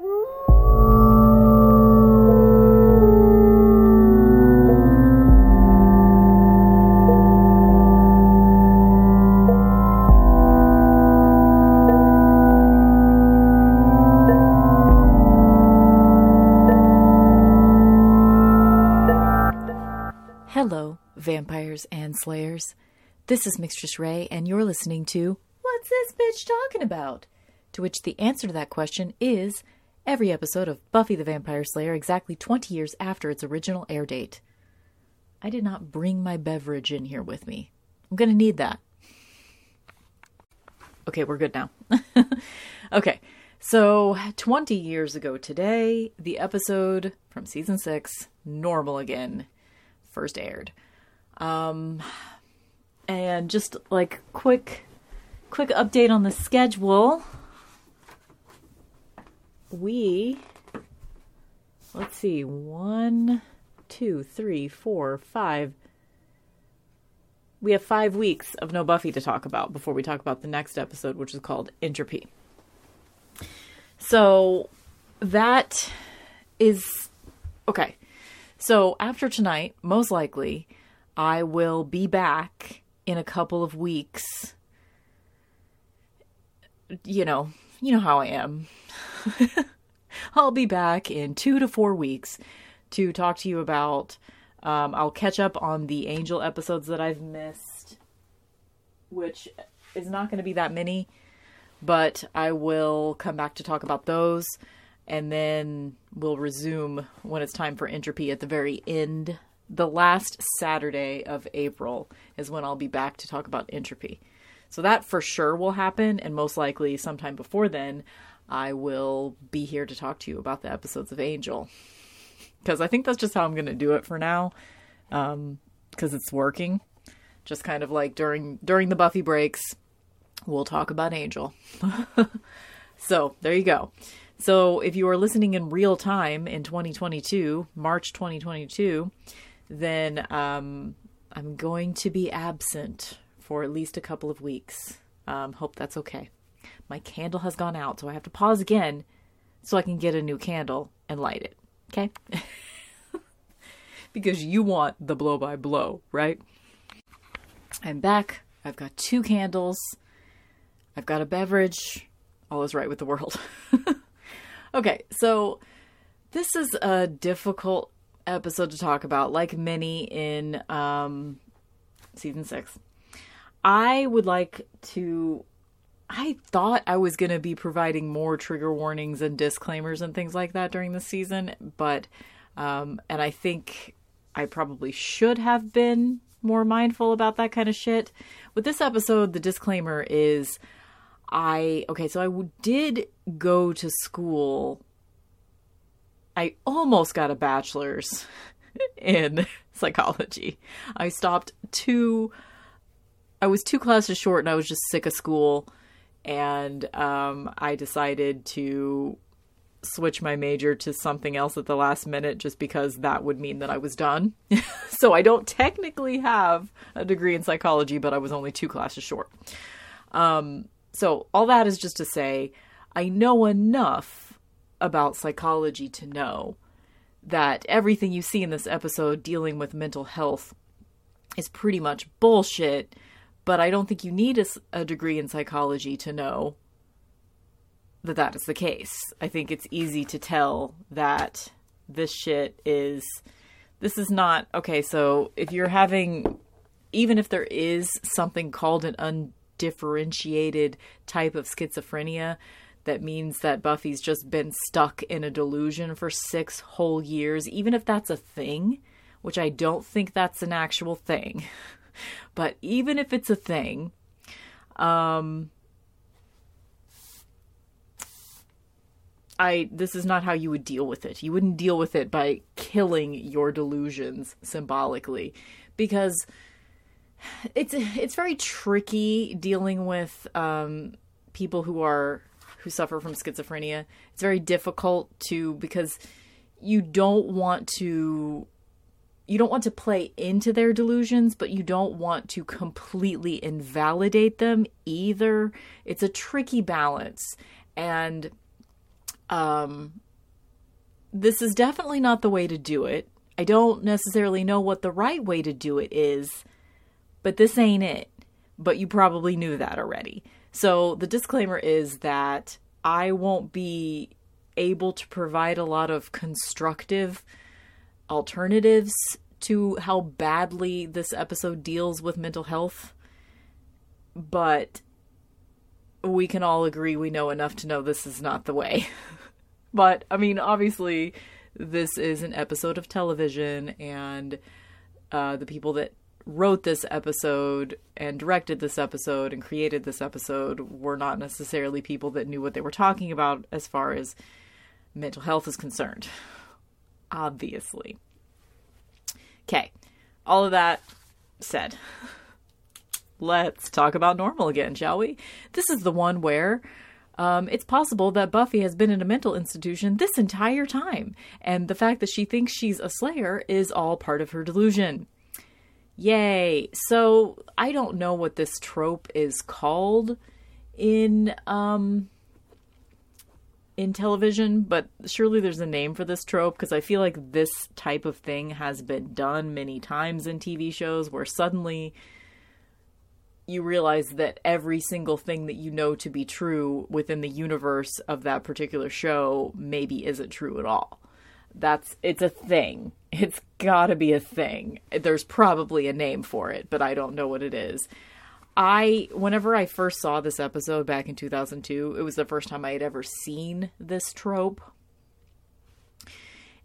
Hello, vampires and slayers. This is Mistress Ray, and you're listening to What's This Bitch Talking About? To which the answer to that question is every episode of Buffy the Vampire Slayer exactly 20 years after its original air date. I did not bring my beverage in here with me. I'm gonna need that. Okay, we're good now. okay, so 20 years ago today, the episode from season 6, Normal Again, first aired. Um, and just like quick, quick update on the schedule. We, let's see, one, two, three, four, five. We have five weeks of no Buffy to talk about before we talk about the next episode, which is called Entropy. So that is okay. So after tonight, most likely, I will be back in a couple of weeks. You know, you know how I am. I'll be back in two to four weeks to talk to you about. Um, I'll catch up on the Angel episodes that I've missed, which is not going to be that many, but I will come back to talk about those and then we'll resume when it's time for entropy at the very end. The last Saturday of April is when I'll be back to talk about entropy. So that for sure will happen, and most likely sometime before then, I will be here to talk to you about the episodes of Angel. Because I think that's just how I'm going to do it for now, because um, it's working. Just kind of like during during the Buffy breaks, we'll talk about Angel. so there you go. So if you are listening in real time in 2022, March 2022, then um, I'm going to be absent for at least a couple of weeks. Um, hope that's okay. My candle has gone out, so I have to pause again so I can get a new candle and light it. Okay? because you want the blow by blow, right? I'm back. I've got two candles. I've got a beverage. All is right with the world. Okay, so this is a difficult episode to talk about, like many in um, season six. I would like to. I thought I was going to be providing more trigger warnings and disclaimers and things like that during the season, but, um, and I think I probably should have been more mindful about that kind of shit. With this episode, the disclaimer is I okay, so I did go to school. I almost got a bachelor's in psychology. I stopped two I was two classes short and I was just sick of school and um, I decided to switch my major to something else at the last minute just because that would mean that I was done. so I don't technically have a degree in psychology, but I was only two classes short. Um, so, all that is just to say, I know enough about psychology to know that everything you see in this episode dealing with mental health is pretty much bullshit, but I don't think you need a, a, degree in psychology to know that that is the case. I think it's easy to tell that this shit is this is not okay, so if you're having even if there is something called an undifferentiated type of schizophrenia that means that Buffy's just been stuck in a delusion for six whole years, even if that's a thing, which I don't think that's an actual thing. But even if it's a thing, um, I this is not how you would deal with it. You wouldn't deal with it by killing your delusions symbolically because it's it's very tricky dealing with um, people who are who suffer from schizophrenia. It's very difficult to because you don't want to you don't want to play into their delusions, but you don't want to completely invalidate them either. It's a tricky balance. And Um, this is definitely not the way to do it. I don't necessarily know what the right way to do it is, but this ain't it. But you probably knew that already. So the disclaimer is that I won't be able to provide a lot of constructive alternatives to how badly this episode deals with mental health. But we can all agree we know enough to know this is not the way. but, I mean, obviously, this is an episode of television, and uh, the people that wrote this episode and directed this episode and created this episode were not necessarily people that knew what they were talking about as far as mental health is concerned. Obviously. Okay, all of that said, let's talk about normal again, shall we? This is the one where um, it's possible that Buffy has been in a mental institution this entire time, and the fact that she thinks she's a Slayer is all part of her delusion. Yay! So I don't know what this trope is called in um in television, but surely there's a name for this trope because I feel like this type of thing has been done many times in TV shows where suddenly you realize that every single thing that you know to be true within the universe of that particular show maybe isn't true at all. That's it's a thing. It's got to be a thing. There's probably a name for it, but I don't know what it is. I whenever I first saw this episode back in 2002, it was the first time I had ever seen this trope.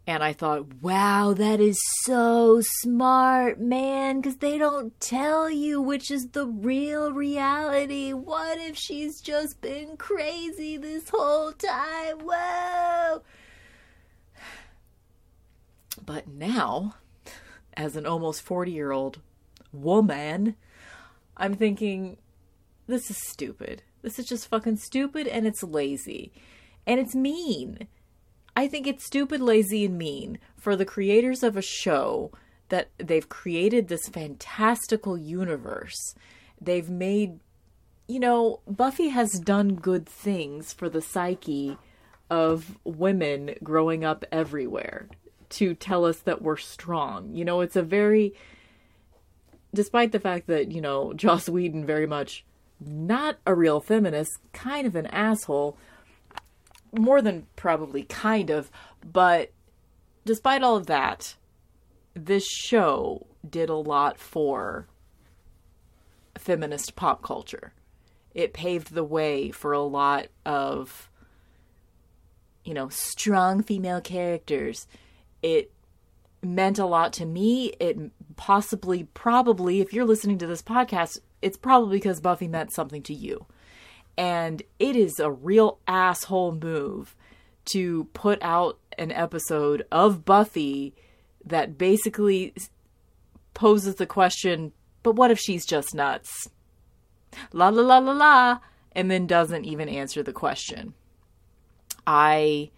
And I thought, wow, that is so smart, man, because they don't tell you which is the real reality. What if she's just been crazy this whole time? Whoa! But now, as an almost 40 year old woman, I'm thinking, this is stupid. This is just fucking stupid and it's lazy. And it's mean. I think it's stupid, lazy, and mean for the creators of a show that they've created this fantastical universe. They've made, you know, Buffy has done good things for the psyche of women growing up everywhere to tell us that we're strong. You know, it's a very despite the fact that, you know, Joss Whedon very much not a real feminist, kind of an asshole, more than probably kind of, but despite all of that, this show did a lot for feminist pop culture. It paved the way for a lot of, you know, strong female characters. It meant a lot to me. It possibly, probably, if you're listening to this podcast, it's probably because Buffy meant something to you. And it is a real asshole move to put out an episode of Buffy that basically poses the question, but what if she's just nuts? La la la la la, and then doesn't even answer the question. I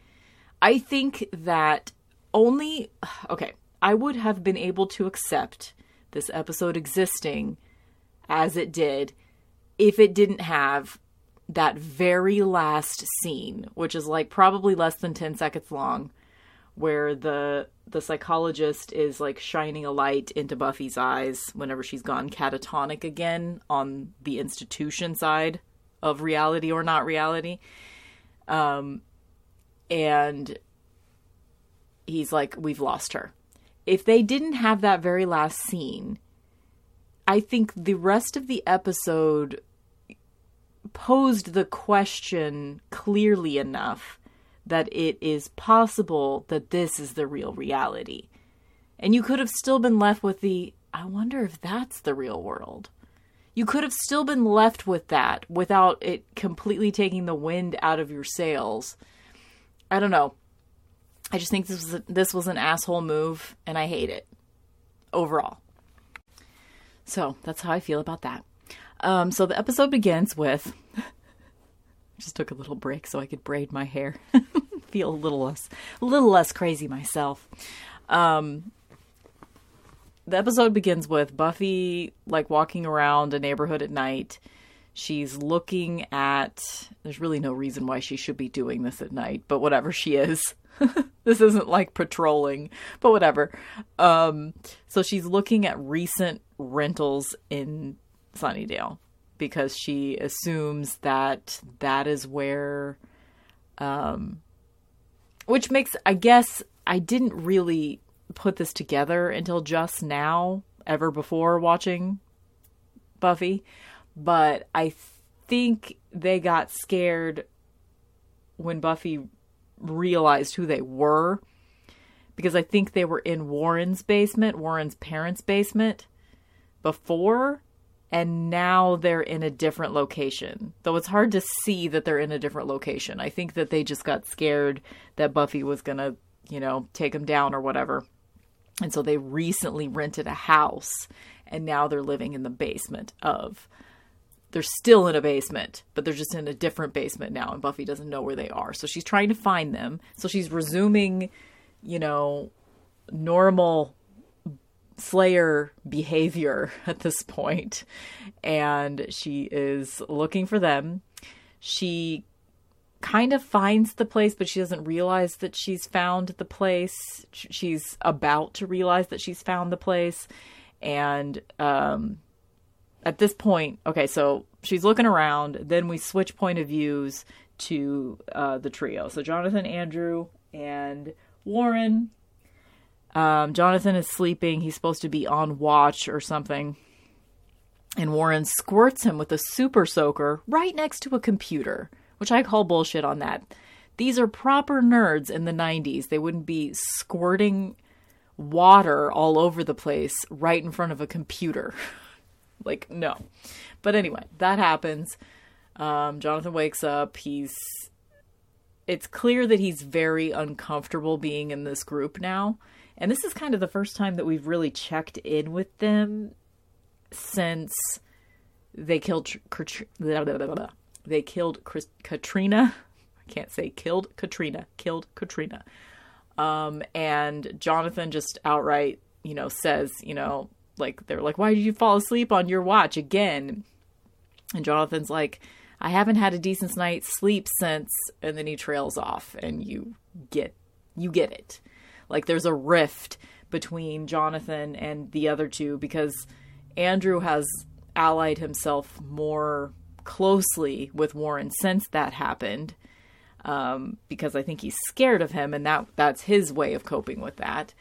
I think that only okay, I would have been able to accept this episode existing as it did if it didn't have that very last scene, which is like probably less than 10 seconds long, where the the psychologist is like shining a light into Buffy's eyes whenever she's gone catatonic again on the institution side of reality or not reality. Um and he's like we've lost her if they didn't have that very last scene, I think the rest of the episode posed the question clearly enough that it is possible that this is the real reality. And you could have still been left with the, I wonder if that's the real world. You could have still been left with that without it completely taking the wind out of your sails. I don't know. I just think this was a, this was an asshole move, and I hate it overall. So that's how I feel about that. Um, so the episode begins with. I just took a little break so I could braid my hair, feel a little less, a little less crazy myself. Um, the episode begins with Buffy like walking around a neighborhood at night. She's looking at. There's really no reason why she should be doing this at night, but whatever she is. this isn't like patrolling, but whatever. Um, so she's looking at recent rentals in Sunnydale because she assumes that that is where, um, which makes, I guess, I didn't really put this together until just now, ever before watching Buffy, but I think they got scared when Buffy realized who they were because I think they were in Warren's basement, Warren's parents' basement before, and now they're in a different location. Though it's hard to see that they're in a different location. I think that they just got scared that Buffy was going to, you know, take them down or whatever. And so they recently rented a house and now they're living in the basement of they're still in a basement, but they're just in a different basement now, and Buffy doesn't know where they are. So she's trying to find them. So she's resuming, you know, normal Slayer behavior at this point, and she is looking for them. She kind of finds the place, but she doesn't realize that she's found the place. She's about to realize that she's found the place, and um, at this point, okay, so she's looking around. Then we switch point of views to uh, the trio. So Jonathan, Andrew, and Warren. Um, Jonathan is sleeping. He's supposed to be on watch or something. And Warren squirts him with a super soaker right next to a computer, which I call bullshit on that. These are proper nerds in the 90s. They wouldn't be squirting water all over the place right in front of a computer. Like, no. But anyway, that happens. Um, Jonathan wakes up. He's. It's clear that he's very uncomfortable being in this group now. And this is kind of the first time that we've really checked in with them since they killed. They killed Katrina. I can't say killed Katrina. Killed Katrina. Um, and Jonathan just outright, you know, says, you know, like they're like, "Why did you fall asleep on your watch again?" And Jonathan's like, "I haven't had a decent night's sleep since." And then he trails off, and you get you get it. Like there's a rift between Jonathan and the other two because Andrew has allied himself more closely with Warren since that happened. Um, because I think he's scared of him, and that that's his way of coping with that.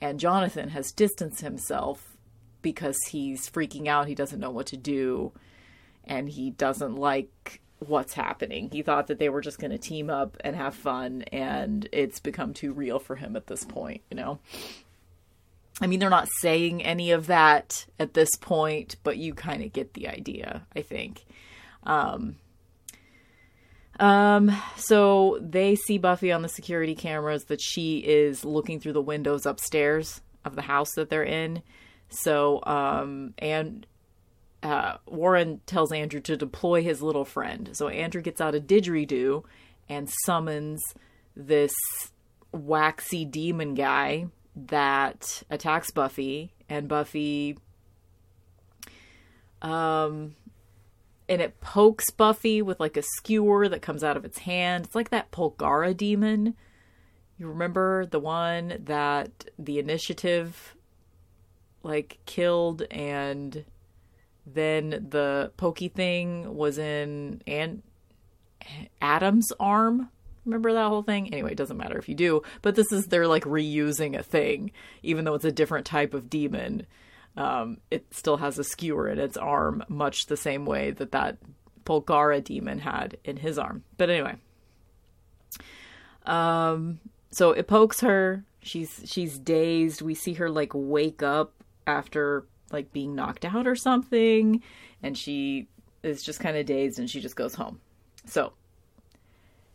And Jonathan has distanced himself because he's freaking out. He doesn't know what to do and he doesn't like what's happening. He thought that they were just going to team up and have fun and it's become too real for him at this point, you know. I mean, they're not saying any of that at this point, but you kind of get the idea, I think. Um, um, so they see Buffy on the security cameras that she is looking through the windows upstairs of the house that they're in. So, um, and uh, Warren tells Andrew to deploy his little friend. So Andrew gets out a didgeridoo and summons this waxy demon guy that attacks Buffy, and Buffy, um, and it pokes Buffy with like a skewer that comes out of its hand. It's like that Polgara demon. You remember the one that the initiative like killed and then the pokey thing was in and Adam's arm. Remember that whole thing? Anyway, it doesn't matter if you do, but this is they're like reusing a thing, even though it's a different type of demon. Um, it still has a skewer in its arm, much the same way that that Polgara demon had in his arm. But anyway, um, so it pokes her. She's she's dazed. We see her like wake up after like being knocked out or something and she is just kind of dazed and she just goes home. So,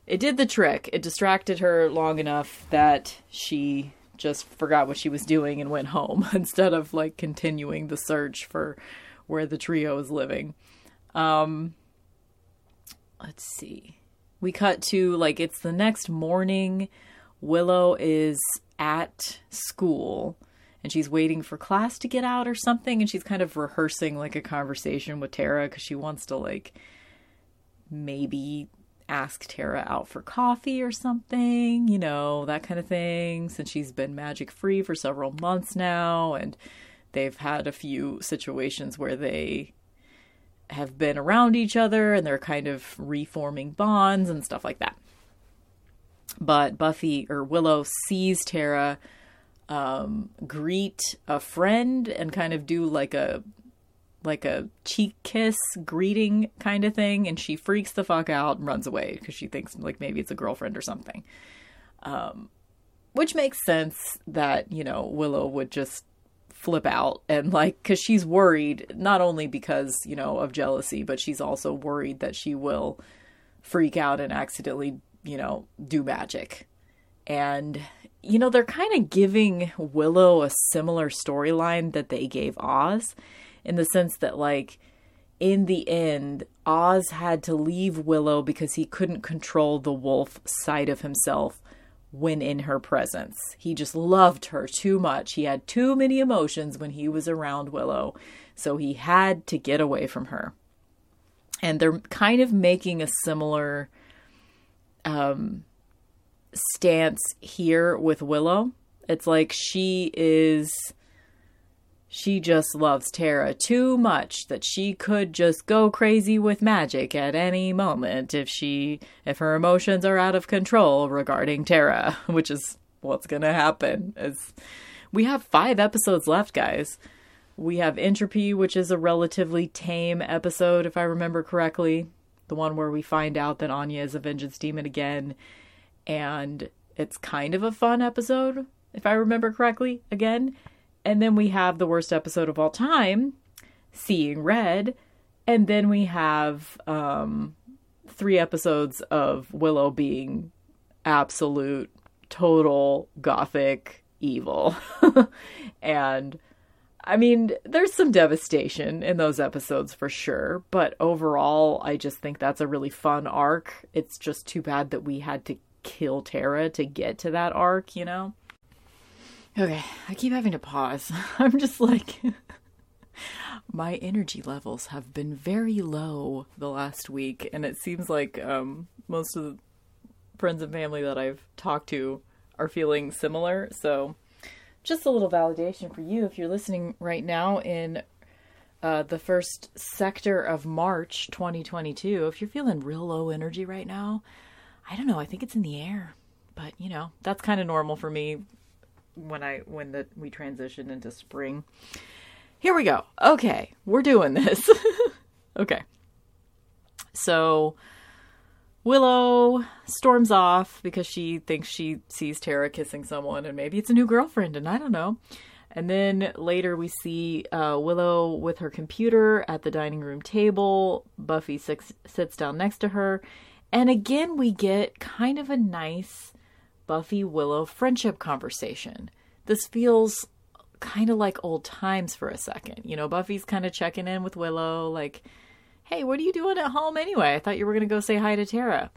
it did the trick. It distracted her long enough that she just forgot what she was doing and went home instead of like continuing the search for where the trio is living. Um let's see. We cut to like it's the next morning. Willow is at school and she's waiting for class to get out or something and she's kind of rehearsing like a conversation with Tara cuz she wants to like maybe ask Tara out for coffee or something, you know, that kind of thing since she's been magic free for several months now and they've had a few situations where they have been around each other and they're kind of reforming bonds and stuff like that. But Buffy or Willow sees Tara um, greet a friend and kind of do like a like a cheek kiss greeting kind of thing. And she freaks the fuck out and runs away because she thinks like maybe it's a girlfriend or something. Um, which makes sense that you know willow would just flip out and like because she's worried not only because you know of jealousy but she's also worried that she will freak out and accidentally you know do magic and you know they're kind of giving willow a similar storyline that they gave oz in the sense that like in the end oz had to leave willow because he couldn't control the wolf side of himself when in her presence. He just loved her too much. He had too many emotions when he was around Willow, so he had to get away from her. And they're kind of making a similar um, stance here with Willow. It's like she is she just loves Tara too much that she could just go crazy with magic at any moment if she if her emotions are out of control regarding Tara, which is what's going to happen. Is we have 5 episodes left, guys. We have Entropy, which is a relatively tame episode if I remember correctly, the one where we find out that Anya is a vengeance demon again and it's kind of a fun episode if I remember correctly again and then we have the worst episode of all time, Seeing Red. And then we have um, three episodes of Willow being absolute, total gothic evil. and I mean, there's some devastation in those episodes for sure, but overall, I just think that's a really fun arc. It's just too bad that we had to kill Tara to get to that arc, you know? Okay, I keep having to pause. I'm just like, my energy levels have been very low the last week, and it seems like um, most of the friends and family that I've talked to are feeling similar. So, just a little validation for you if you're listening right now in uh, the first sector of March 2022. If you're feeling real low energy right now, I don't know. I think it's in the air, but you know that's kind of normal for me when I when the we transition into spring. Here we go. Okay, we're doing this. okay. So Willow storms off because she thinks she sees Tara kissing someone and maybe it's a new girlfriend and I don't know. And then later we see uh, Willow with her computer at the dining room table. Buffy six, sits down next to her. And again, we get kind of a nice Buffy Willow friendship conversation. This feels kind of like old times for a second. You know, Buffy's kind of checking in with Willow, like, hey, what are you doing at home anyway? I thought you were going to go say hi to Tara.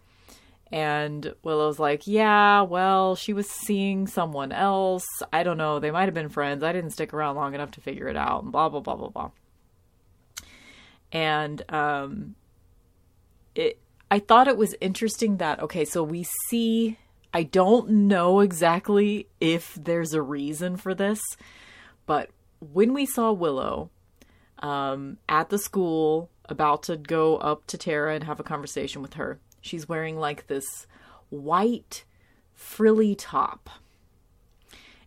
And Willow's like, yeah, well, she was seeing someone else. I don't know. They might have been friends. I didn't stick around long enough to figure it out. And blah, blah, blah, blah, blah. And um, it, I thought it was interesting that, okay, so we see I don't know exactly if there's a reason for this, but when we saw Willow um, at the school about to go up to Tara and have a conversation with her, she's wearing like this white frilly top.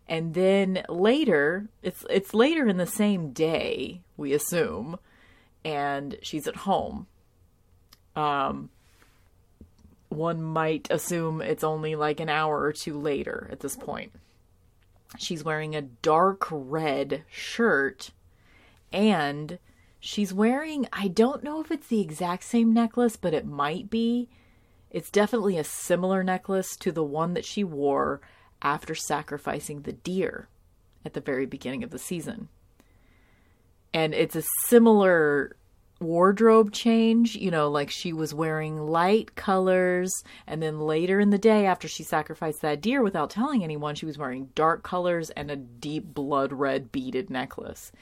And then later, it's it's later in the same day, we assume, and she's at home. Um, one might assume it's only like an hour or two later at this point. She's wearing a dark red shirt and she's wearing, I don't know if it's the exact same necklace, but it might be. It's definitely a similar necklace to the one that she wore after sacrificing the deer at the very beginning of the season. And it's a similar wardrobe change. You know, like she was wearing light colors, and then later in the day, after she sacrificed that deer without telling anyone, she was wearing dark colors and a deep blood red beaded necklace.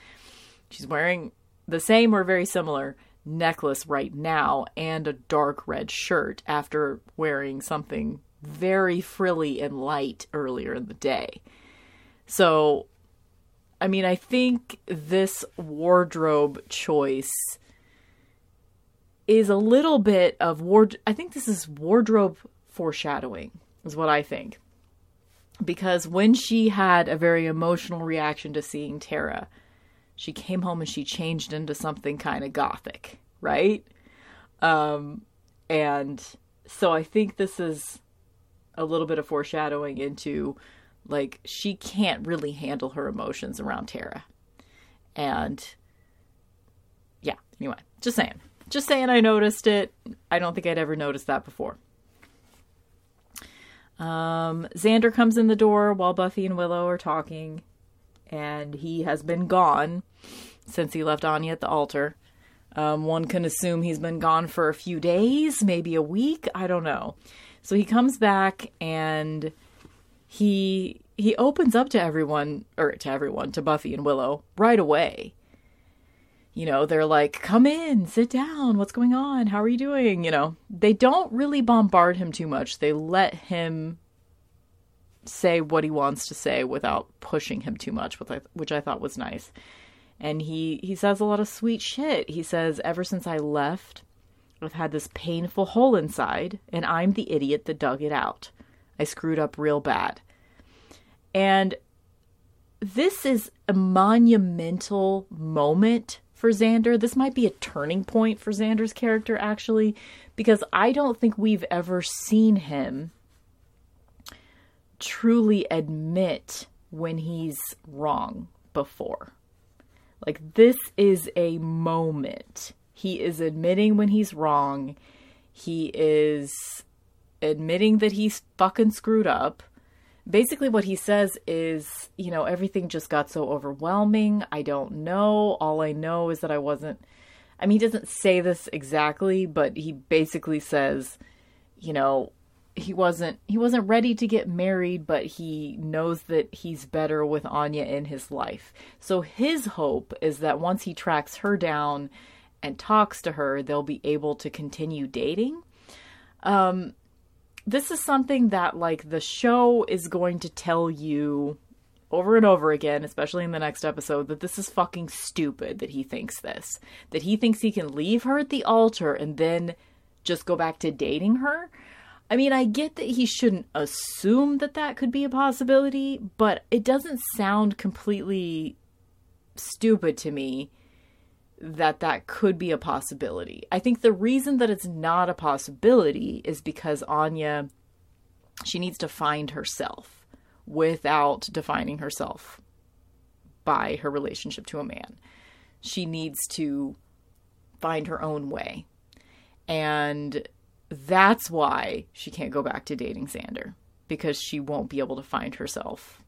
She's wearing the same or very similar necklace right now and a dark red shirt after wearing something very frilly and light earlier in the day. So, I mean, I think this wardrobe choice is a little bit of ward. I think this is wardrobe foreshadowing, is what I think. Because when she had a very emotional reaction to seeing Tara, she came home and she changed into something kind of gothic, right? Um, and so I think this is a little bit of foreshadowing into like she can't really handle her emotions around Tara. And yeah, anyway, just saying. Just saying I noticed it. I don't think I'd ever noticed that before. Um, Xander comes in the door while Buffy and Willow are talking, and he has been gone since he left Anya at the altar. Um, one can assume he's been gone for a few days, maybe a week. I don't know. So he comes back and he he opens up to everyone or to everyone to Buffy and Willow right away you know, they're like, come in, sit down, what's going on? How are you doing? You know, they don't really bombard him too much. They let him say what he wants to say without pushing him too much, which I, which I thought was nice. And he, he says a lot of sweet shit. He says, ever since I left, I've had this painful hole inside, and I'm the idiot that dug it out. I screwed up real bad. And this is a monumental moment for Xander. This might be a turning point for Xander's character, actually, because I don't think we've ever seen him truly admit when he's wrong before. Like, this is a moment. He is admitting when he's wrong. He is admitting that he's fucking screwed up basically what he says is, you know, everything just got so overwhelming. I don't know. All I know is that I wasn't I mean, he doesn't say this exactly, but he basically says, you know, he wasn't he wasn't ready to get married, but he knows that he's better with Anya in his life. So his hope is that once he tracks her down and talks to her, they'll be able to continue dating. Um this is something that like the show is going to tell you over and over again, especially in the next episode, that this is fucking stupid that he thinks this. That he thinks he can leave her at the altar and then just go back to dating her. I mean, I get that he shouldn't assume that that could be a possibility, but it doesn't sound completely stupid to me that that could be a possibility. I think the reason that it's not a possibility is because Anya she needs to find herself without defining herself by her relationship to a man. She needs to find her own way. And that's why she can't go back to dating Xander because she won't be able to find herself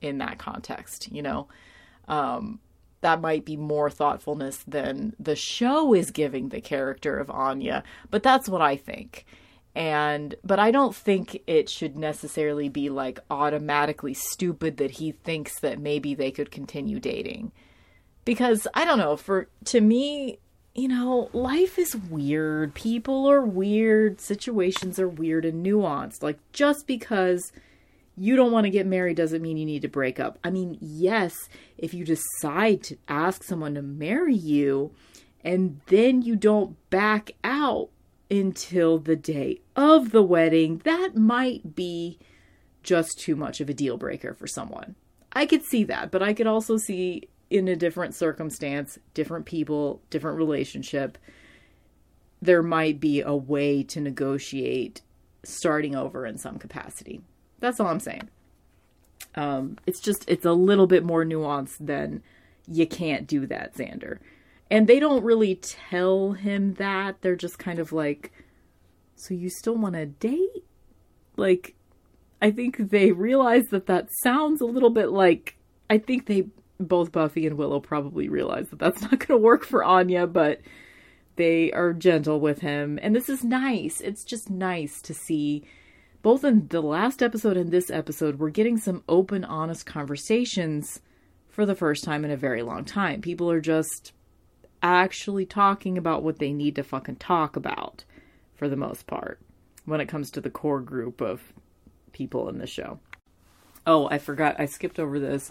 in that context, you know. Um, that might be more thoughtfulness than the show is giving the character of Anya, but that's what I think. And but I don't think it should necessarily be like automatically stupid that he thinks that maybe they could continue dating. Because I don't know, for to me, you know, life is weird. People are weird, situations are weird and nuanced. Like just because you don't want to get married doesn't mean you need to break up. I mean, yes, if you decide to ask someone to marry you and then you don't back out until the day of the wedding, that might be just too much of a deal breaker for someone. I could see that, but I could also see in a different circumstance, different people, different relationship, there might be a way to negotiate starting over in some capacity. That's all I'm saying. Um, it's just it's a little bit more nuanced than you can't do that, Xander. And they don't really tell him that. They're just kind of like, so you still want to date? Like, I think they realize that that sounds a little bit like. I think they both Buffy and Willow probably realize that that's not going to work for Anya, but they are gentle with him. And this is nice. It's just nice to see both in the last episode and this episode, we're getting some open, honest conversations for the first time in a very long time. People are just actually talking about what they need to fucking talk about for the most part when it comes to the core group of people in the show. Oh, I forgot. I skipped over this.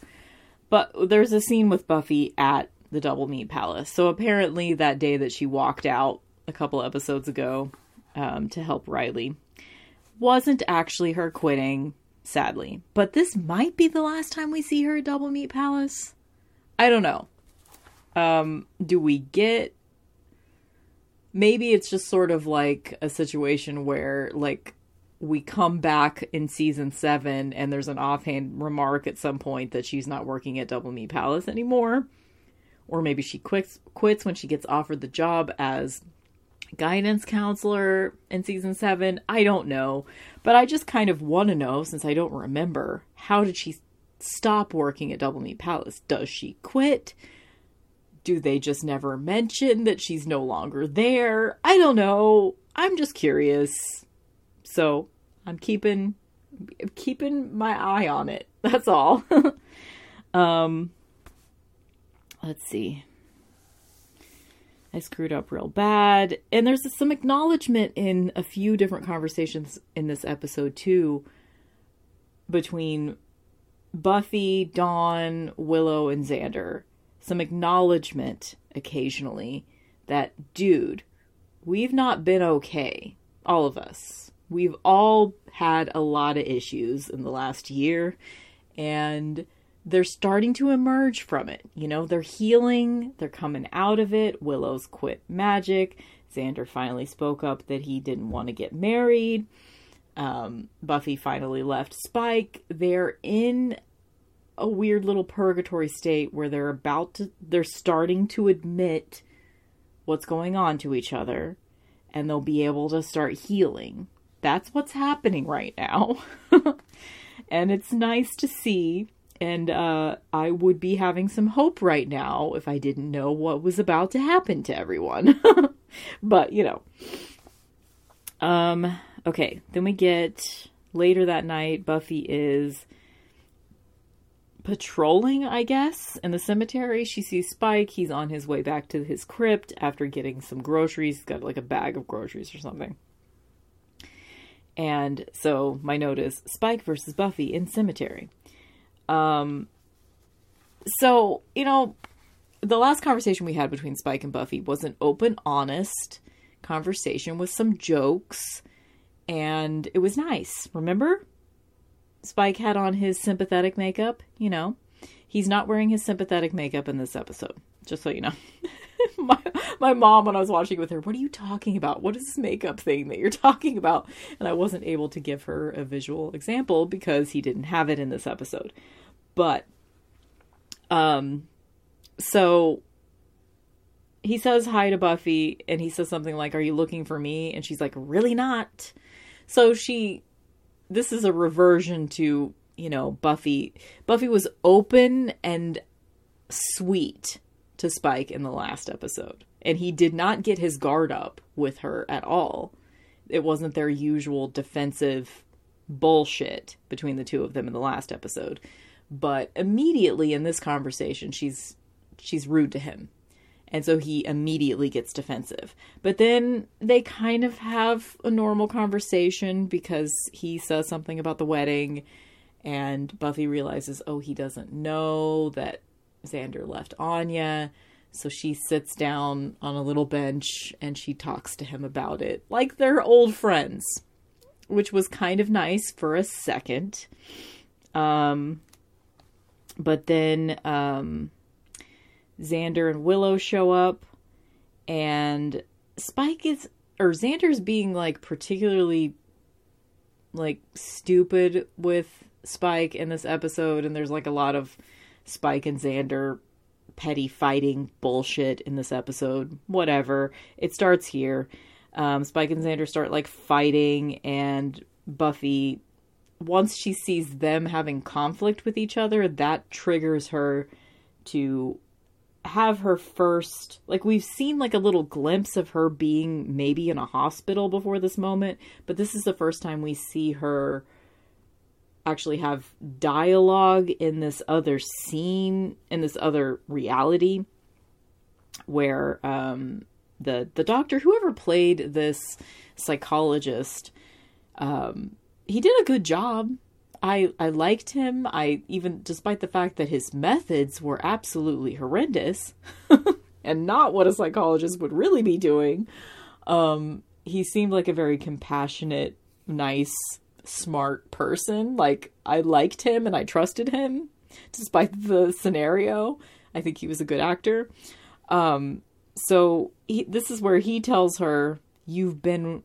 But there's a scene with Buffy at the Double Meat Palace. So apparently, that day that she walked out a couple episodes ago um, to help Riley wasn't actually her quitting, sadly. But this might be the last time we see her at Double Meat Palace. I don't know. Um, do we get. Maybe it's just sort of like a situation where, like, we come back in season seven and there's an offhand remark at some point that she's not working at Double Meat Palace anymore. Or maybe she quits quits when she gets offered the job as guidance counselor in season seven. I don't know. But I just kind of want to know, since I don't remember, how did she stop working at Double Meat Palace? Does she quit? Do they just never mention that she's no longer there? I don't know. I'm just curious. So I'm keeping keeping my eye on it. That's all. um let's see. I screwed up real bad. And there's some acknowledgement in a few different conversations in this episode, too, between Buffy, Dawn, Willow, and Xander. Some acknowledgement occasionally that, dude, we've not been okay. All of us. We've all had a lot of issues in the last year. And they're starting to emerge from it. You know, they're healing, they're coming out of it. Willow's quit magic. Xander finally spoke up that he didn't want to get married. Um, Buffy finally left Spike. They're in a weird little purgatory state where they're about to, they're starting to admit what's going on to each other and they'll be able to start healing. That's what's happening right now. and it's nice to see and uh, I would be having some hope right now if I didn't know what was about to happen to everyone. but, you know. Um, okay, then we get later that night, Buffy is patrolling, I guess, in the cemetery. She sees Spike. He's on his way back to his crypt after getting some groceries. He's got like a bag of groceries or something. And so my note is Spike versus Buffy in cemetery. Um, so, you know, the last conversation we had between Spike and Buffy was an open, honest conversation with some jokes, and it was nice. Remember? Spike had on his sympathetic makeup, you know. He's not wearing his sympathetic makeup in this episode, just so you know. my, my mom, when I was watching with her, what are you talking about? What is this makeup thing that you're talking about? And I wasn't able to give her a visual example because he didn't have it in this episode. But um so he says hi to Buffy and he says something like, Are you looking for me? And she's like, Really not. So she, this is a reversion to, you know, Buffy. Buffy was open and sweet to Spike in the last episode. And he did not get his guard up with her at all. It wasn't their usual defensive bullshit between the two of them in the last episode but immediately in this conversation she's she's rude to him and so he immediately gets defensive but then they kind of have a normal conversation because he says something about the wedding and buffy realizes oh he doesn't know that xander left anya so she sits down on a little bench and she talks to him about it like they're old friends which was kind of nice for a second. Um but then um, Xander and Willow show up, and Spike is or Xander's being like particularly like stupid with Spike in this episode, and there's like a lot of Spike and Xander petty fighting bullshit in this episode. Whatever. It starts here. Um, Spike and Xander start like fighting, and Buffy once she sees them having conflict with each other, that triggers her to have her first like we've seen like a little glimpse of her being maybe in a hospital before this moment but this is the first time we see her actually have dialogue in this other scene in this other reality where um the the doctor whoever played this psychologist um he did a good job I I liked him. I even despite the fact that his methods were absolutely horrendous and not what a psychologist would really be doing. Um he seemed like a very compassionate, nice, smart person. Like I liked him and I trusted him despite the scenario. I think he was a good actor. Um so he, this is where he tells her you've been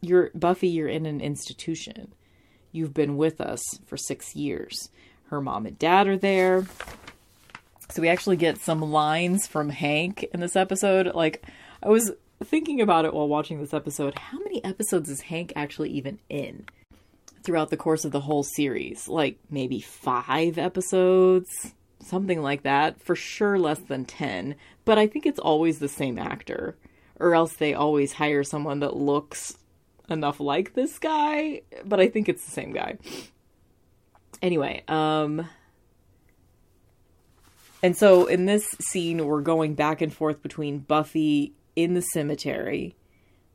you're Buffy you're in an institution You've been with us for six years. Her mom and dad are there. So we actually get some lines from Hank in this episode. Like, I was thinking about it while watching this episode. How many episodes is Hank actually even in throughout the course of the whole series? Like, maybe five episodes? Something like that. For sure, less than 10. But I think it's always the same actor. Or else they always hire someone that looks enough like this guy, but I think it's the same guy. Anyway, um and so in this scene we're going back and forth between Buffy in the cemetery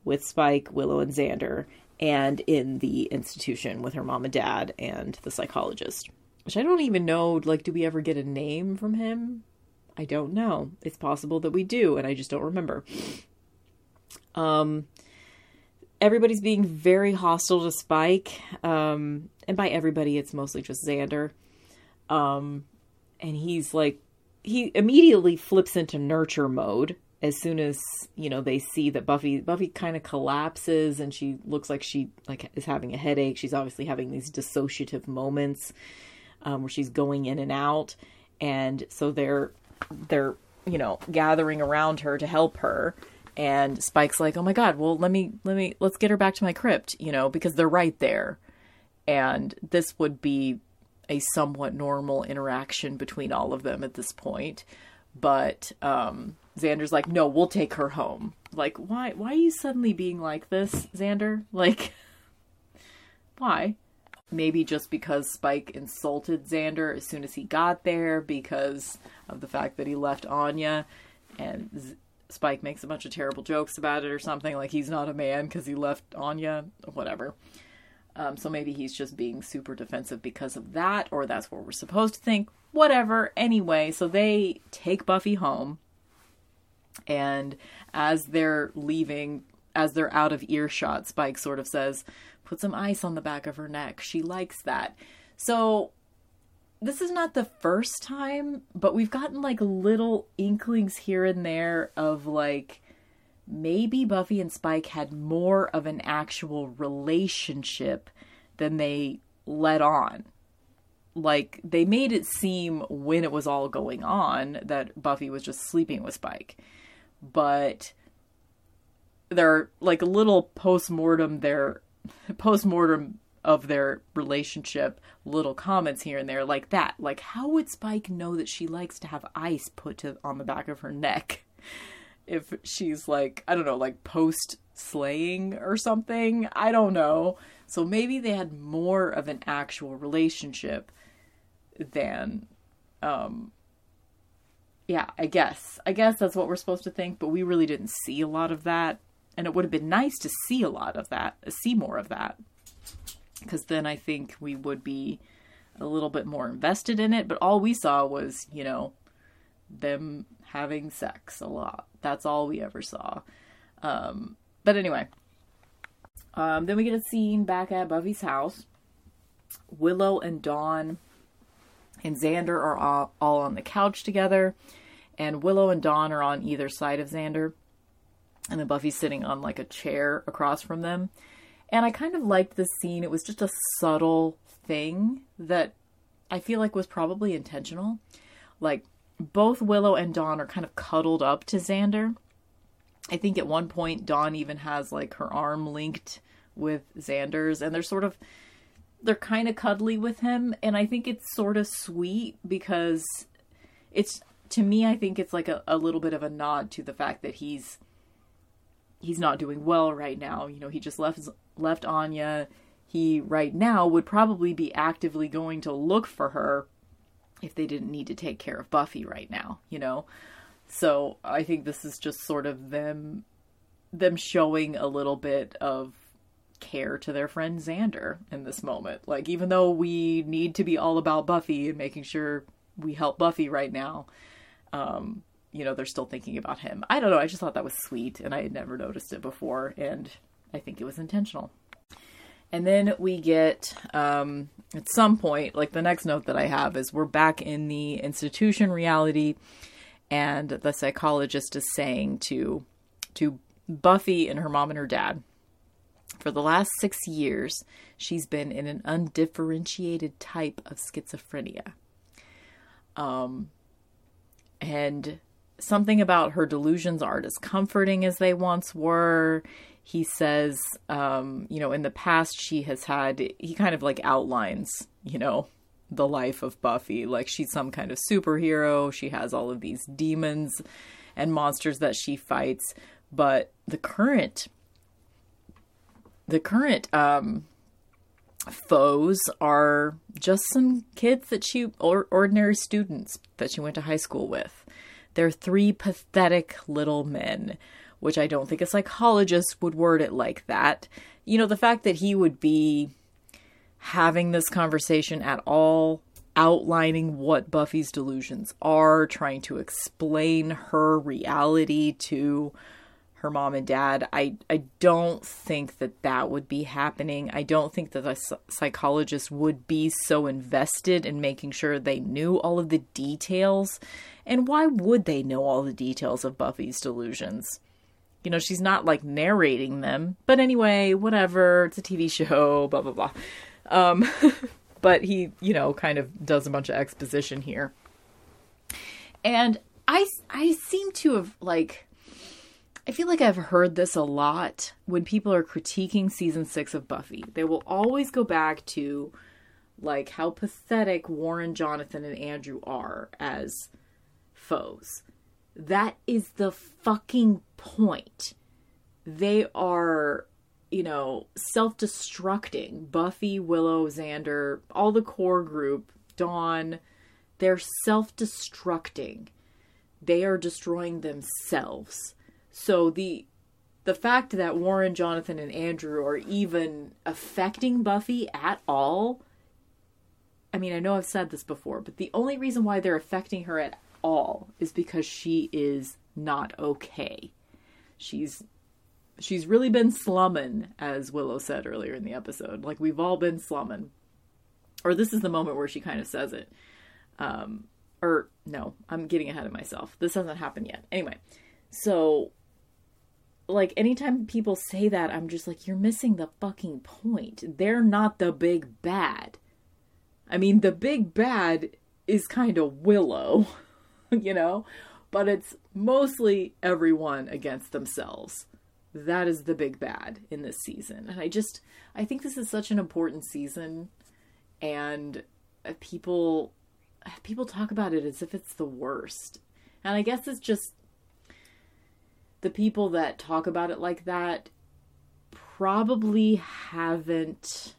with Spike, Willow and Xander and in the institution with her mom and dad and the psychologist. Which I don't even know like do we ever get a name from him? I don't know. It's possible that we do and I just don't remember. Um everybody's being very hostile to Spike. Um, and by everybody, it's mostly just Xander. Um, and he's like, he immediately flips into nurture mode as soon as you know they see that Buffy Buffy kind of collapses and she looks like she like is having a headache. She's obviously having these dissociative moments um, where she's going in and out, and so they're they're you know gathering around her to help her and Spike's like, "Oh my god, well let me let me let's get her back to my crypt, you know, because they're right there." And this would be a somewhat normal interaction between all of them at this point. But um Xander's like, "No, we'll take her home." Like, why why are you suddenly being like this, Xander? Like why? Maybe just because Spike insulted Xander as soon as he got there because of the fact that he left Anya and Spike makes a bunch of terrible jokes about it or something, like he's not a man because he left Anya, whatever. Um, so maybe he's just being super defensive because of that, or that's what we're supposed to think. Whatever. Anyway, so they take Buffy home, and as they're leaving, as they're out of earshot, Spike sort of says, Put some ice on the back of her neck. She likes that. So this is not the first time, but we've gotten like little inklings here and there of like maybe Buffy and Spike had more of an actual relationship than they let on. Like they made it seem when it was all going on that Buffy was just sleeping with Spike. But they're like a little post-mortem there post-mortem of their relationship little comments here and there like that. Like how would spike know that she likes to have ice put to, on the back of her neck? If she's like i don't know like post slaying or something? I don't know. So maybe they had more of an actual relationship than um yeah i guess i guess that's what we're supposed to think but we really didn't see a lot of that and it would have been nice to see a lot of that see more of that because then I think we would be a little bit more invested in it. But all we saw was, you know, them having sex a lot. That's all we ever saw. Um, but anyway, um, then we get a scene back at Buffy's house. Willow and Dawn and Xander are all, all on the couch together, and Willow and Dawn are on either side of Xander, and then Buffy's sitting on like a chair across from them. And I kind of liked this scene. It was just a subtle thing that I feel like was probably intentional. Like both Willow and Dawn are kind of cuddled up to Xander. I think at one point Dawn even has like her arm linked with Xander's and they're sort of they're kind of cuddly with him and I think it's sort of sweet because it's to me, I think it's like a, a little bit of a nod to the fact that he's he's not doing well right now. You know, he just left left Anya. He right now would probably be actively going to look for her if they didn't need to take care of Buffy right now, you know. So, I think this is just sort of them them showing a little bit of care to their friend Xander in this moment. Like even though we need to be all about Buffy and making sure we help Buffy right now, um, you know, they're still thinking about him. I don't know. I just thought that was sweet, and I had never noticed it before, and I think it was intentional. And then we get um, at some point, like the next note that I have is we're back in the institution reality, and the psychologist is saying to to Buffy and her mom and her dad, for the last six years, she's been in an undifferentiated type of schizophrenia. Um, and something about her delusions aren't as comforting as they once were. He says, um, you know, in the past, she has had, he kind of like outlines, you know, the life of Buffy. Like she's some kind of superhero. She has all of these demons and monsters that she fights. But the current, the current, um, foes are just some kids that she or ordinary students that she went to high school with they're three pathetic little men, which I don't think a psychologist would word it like that. You know, the fact that he would be having this conversation at all, outlining what Buffy's delusions are, trying to explain her reality to her mom and dad. I I don't think that that would be happening. I don't think that the psychologist would be so invested in making sure they knew all of the details. And why would they know all the details of Buffy's delusions? You know, she's not like narrating them. But anyway, whatever. It's a TV show, blah blah blah. Um but he, you know, kind of does a bunch of exposition here. And I I seem to have like I feel like I've heard this a lot when people are critiquing season six of Buffy. They will always go back to like how pathetic Warren, Jonathan, and Andrew are as foes. That is the fucking point. They are, you know, self destructing. Buffy, Willow, Xander, all the core group, Dawn, they're self destructing. They are destroying themselves so the the fact that Warren, Jonathan, and Andrew are even affecting Buffy at all. I mean, I know I've said this before, but the only reason why they're affecting her at all is because she is not okay. She's she's really been slumming, as Willow said earlier in the episode. Like we've all been slumming. Or this is the moment where she kind of says it. Um, or no, I'm getting ahead of myself. This hasn't happened yet. Anyway, so like anytime people say that, I'm just like, you're missing the fucking point. They're not the big bad. I mean, the big bad is kind of Willow, you know, but it's mostly everyone against themselves. That is the big bad in this season. And I just, I think this is such an important season. And uh, people, people talk about it as if it's the worst. And I guess it's just the people that talk about it like that probably haven't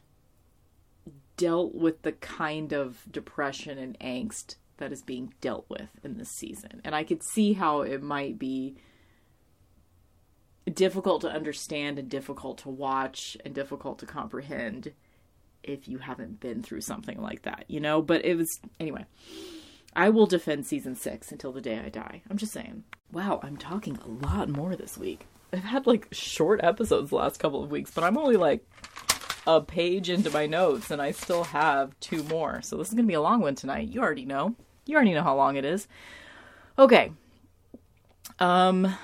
dealt with the kind of depression and angst that is being dealt with in this season. And I could see how it might be difficult to understand and difficult to watch and difficult to comprehend if you haven't been through something like that, you know? But it was, anyway. I will defend season six until the day I die. I'm just saying. Wow, I'm talking a lot more this week. I've had like short episodes the last couple of weeks, but I'm only like a page into my notes and I still have two more. So this is going to be a long one tonight. You already know. You already know how long it is. Okay. Um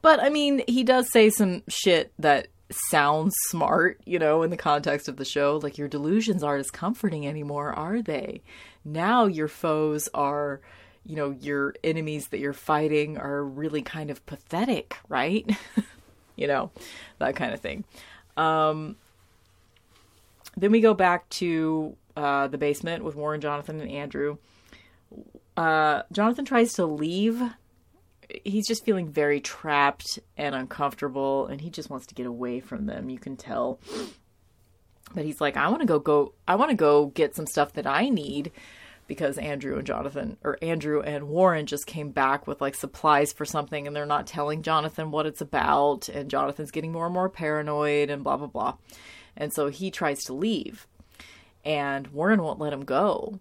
but I mean, he does say some shit that sounds smart, you know, in the context of the show. Like your delusions aren't as comforting anymore, are they? Now your foes are, you know, your enemies that you're fighting are really kind of pathetic, right? you know, that kind of thing. Um, then we go back to uh, the basement with Warren, Jonathan, and Andrew. uh, Jonathan tries to leave. He's just feeling very trapped and uncomfortable, and he just wants to get away from them. You can tell. But he's like, I want to go go. I want to go get some stuff that I need because Andrew and Jonathan or Andrew and Warren just came back with like supplies for something, and they're not telling Jonathan what it's about, and Jonathan's getting more and more paranoid and blah blah blah. And so he tries to leave, and Warren won't let him go.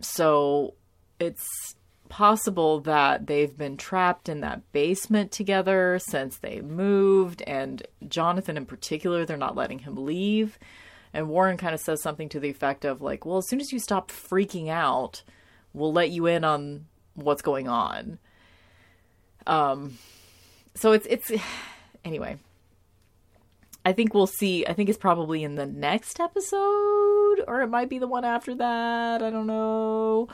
So it's possible that they've been trapped in that basement together since they moved, and Jonathan in particular, they're not letting him leave. And Warren kind of says something to the effect of, like, well, as soon as you stop freaking out, we'll let you in on what's going on. Um, so it's, it's, anyway. I think we'll see. I think it's probably in the next episode, or it might be the one after that. I don't know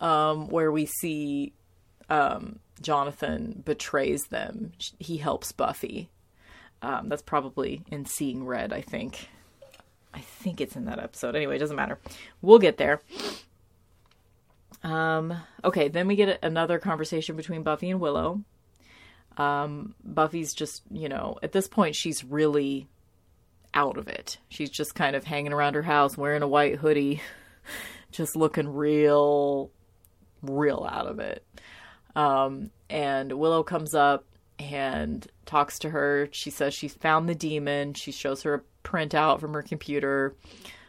um, where we see um, Jonathan betrays them. He helps Buffy. Um, that's probably in Seeing Red, I think. I think it's in that episode. Anyway, it doesn't matter. We'll get there. Um, okay, then we get another conversation between Buffy and Willow. Um, Buffy's just, you know, at this point, she's really out of it. She's just kind of hanging around her house wearing a white hoodie, just looking real real out of it. Um, and Willow comes up and talks to her. She says she found the demon. She shows her a printout from her computer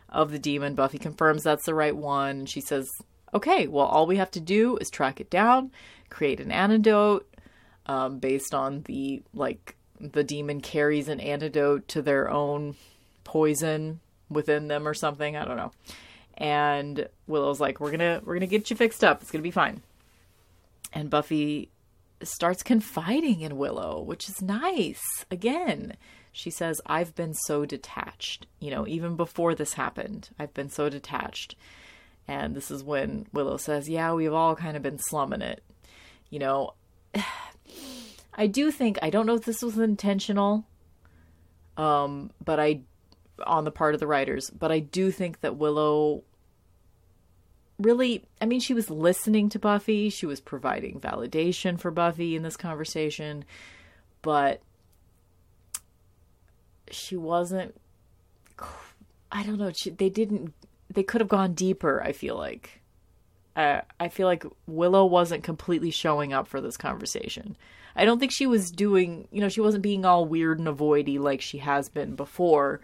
of the demon. Buffy confirms that's the right one. She says, okay, well, all we have to do is track it down, create an antidote um, based on the, like, the demon carries an antidote to their own poison within them or something. I don't know and Willow's like, "We're gonna we're gonna get you fixed up. It's gonna be fine." And Buffy starts confiding in Willow, which is nice. Again, she says, "I've been so detached. You know, even before this happened, I've been so detached." And this is when Willow says, "Yeah, we've all kind of been slumming it." You know, I do think I don't know if this was intentional, um, but I on the part of the writers, but I do think that Willow really, I mean, she was listening to Buffy, she was providing validation for Buffy in this conversation, but she wasn't. I don't know. She, they didn't. They could have gone deeper. I feel like. Uh, I feel like Willow wasn't completely showing up for this conversation. I don't think she was doing. You know, she wasn't being all weird and avoidy like she has been before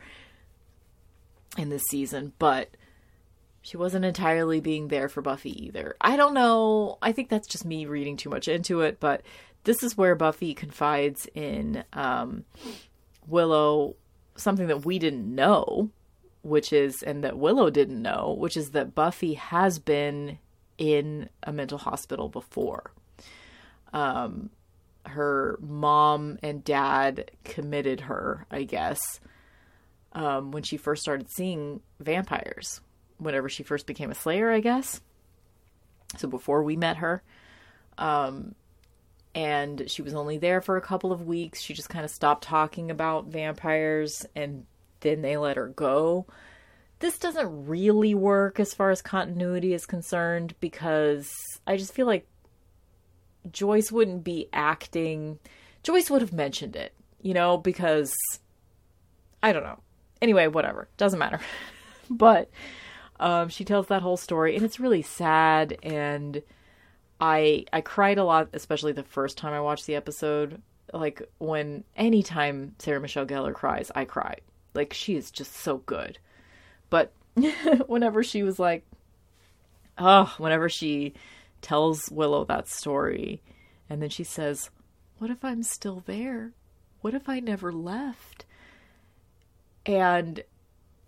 in this season, but she wasn't entirely being there for Buffy either. I don't know. I think that's just me reading too much into it, but this is where Buffy confides in um, Willow something that we didn't know, which is, and that Willow didn't know, which is that Buffy has been in a mental hospital before. Um, her mom and dad committed her, I guess, um, when she first started seeing vampires whenever she first became a Slayer, I guess. So before we met her. Um, and she was only there for a couple of weeks. She just kind of stopped talking about vampires and then they let her go. This doesn't really work as far as continuity is concerned because I just feel like Joyce wouldn't be acting. Joyce would have mentioned it, you know, because I don't know. Anyway, whatever. Doesn't matter. but um, she tells that whole story, and it's really sad. And I I cried a lot, especially the first time I watched the episode. Like when anytime Sarah Michelle Gellar cries, I cry. Like she is just so good. But whenever she was like, oh, whenever she tells Willow that story, and then she says, "What if I'm still there? What if I never left?" And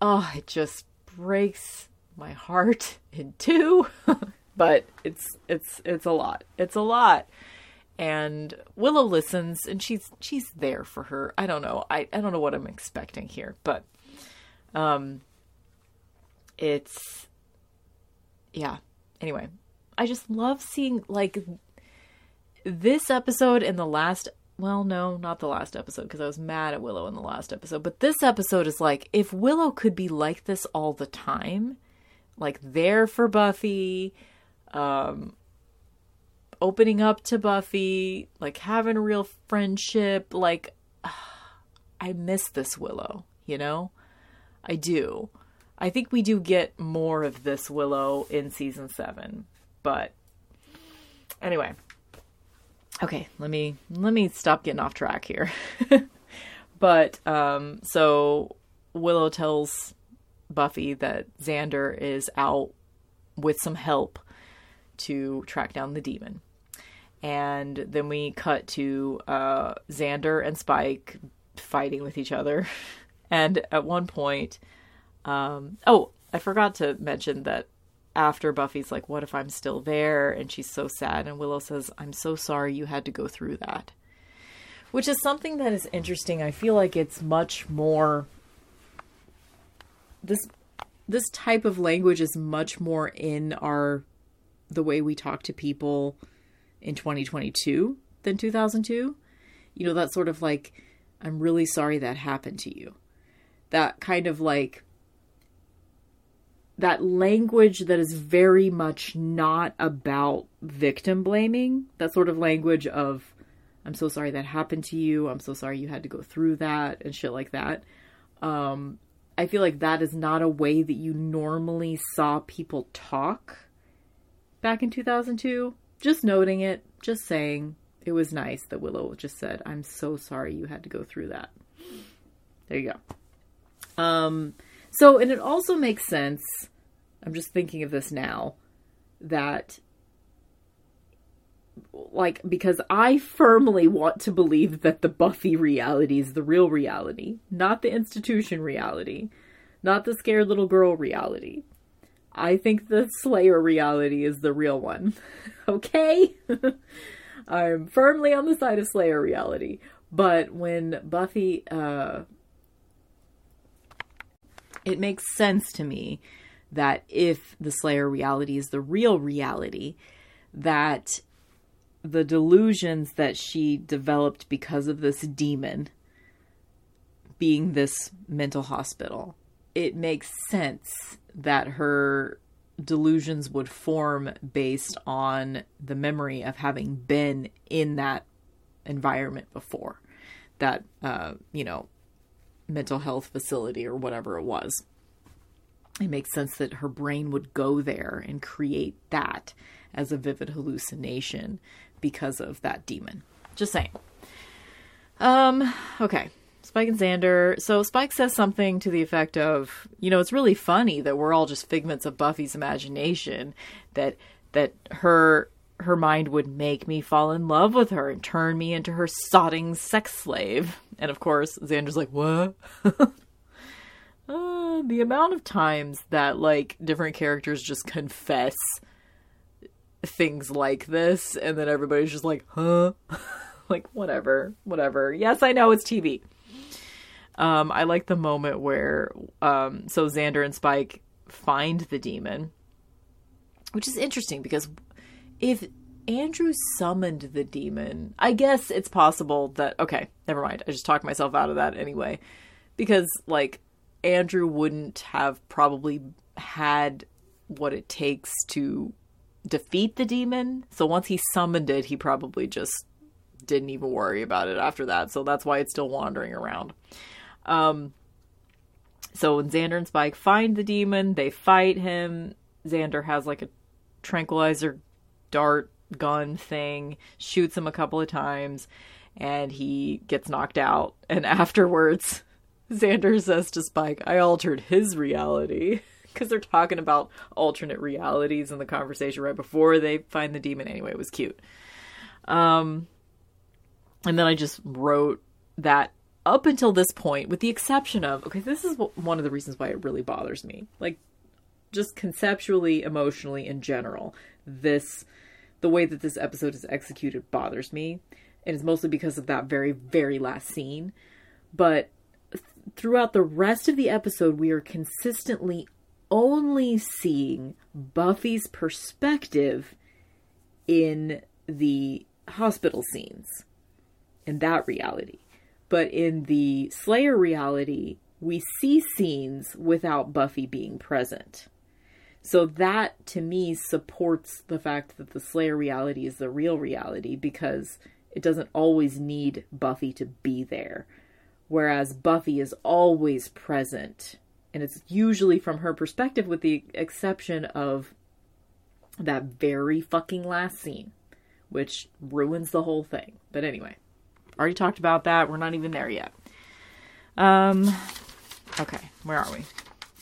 oh, it just breaks my heart in two. but it's it's it's a lot. It's a lot. And Willow listens and she's she's there for her. I don't know. I, I don't know what I'm expecting here, but um it's yeah. Anyway, I just love seeing like this episode and the last well, no, not the last episode because I was mad at Willow in the last episode. But this episode is like if Willow could be like this all the time, like there for Buffy, um, opening up to Buffy, like having a real friendship. Like, I miss this Willow, you know? I do. I think we do get more of this Willow in season seven, but anyway. Okay, let me let me stop getting off track here. but um so Willow tells Buffy that Xander is out with some help to track down the demon. And then we cut to uh, Xander and Spike fighting with each other. And at one point, um, oh, I forgot to mention that after Buffy's like, What if I'm still there? And she's so sad. And Willow says, I'm so sorry you had to go through that. Which is something that is interesting. I feel like it's much more. This this type of language is much more in our the way we talk to people in 2022 than 2002. You know, that sort of like, I'm really sorry that happened to you. That kind of like, that language that is very much not about victim blaming. That sort of language of, I'm so sorry that happened to you. I'm so sorry you had to go through that and shit like that. Um, I feel like that is not a way that you normally saw people talk back in 2002. Just noting it, just saying it was nice that Willow just said, I'm so sorry you had to go through that. There you go. Um, so, and it also makes sense, I'm just thinking of this now, that like because I firmly want to believe that the Buffy reality is the real reality, not the institution reality, not the scared little girl reality. I think the Slayer reality is the real one. okay? I'm firmly on the side of Slayer reality. But when Buffy, uh, it makes sense to me that if the Slayer reality is the real reality, that the delusions that she developed because of this demon being this mental hospital, it makes sense that her delusions would form based on the memory of having been in that environment before that uh, you know mental health facility or whatever it was. It makes sense that her brain would go there and create that as a vivid hallucination because of that demon just saying um okay Spike and Xander. So Spike says something to the effect of, you know, it's really funny that we're all just figments of Buffy's imagination. That that her her mind would make me fall in love with her and turn me into her sodding sex slave. And of course, Xander's like, what? uh, the amount of times that like different characters just confess things like this, and then everybody's just like, huh? like, whatever, whatever. Yes, I know it's TV. Um, I like the moment where um, so Xander and Spike find the demon, which is interesting because if Andrew summoned the demon, I guess it's possible that okay, never mind. I just talked myself out of that anyway, because like Andrew wouldn't have probably had what it takes to defeat the demon. So once he summoned it, he probably just didn't even worry about it after that. So that's why it's still wandering around. Um, so when Xander and Spike find the demon, they fight him. Xander has like a tranquilizer dart gun thing, shoots him a couple of times, and he gets knocked out. And afterwards, Xander says to Spike, I altered his reality. Because they're talking about alternate realities in the conversation right before they find the demon. Anyway, it was cute. Um, and then I just wrote that up until this point, with the exception of, okay, this is one of the reasons why it really bothers me. Like, just conceptually, emotionally, in general, this, the way that this episode is executed bothers me. And it's mostly because of that very, very last scene. But th- throughout the rest of the episode, we are consistently only seeing Buffy's perspective in the hospital scenes, in that reality. But in the Slayer reality, we see scenes without Buffy being present. So that to me supports the fact that the Slayer reality is the real reality because it doesn't always need Buffy to be there. Whereas Buffy is always present. And it's usually from her perspective, with the exception of that very fucking last scene, which ruins the whole thing. But anyway, already talked about that. We're not even there yet. Um, okay, where are we?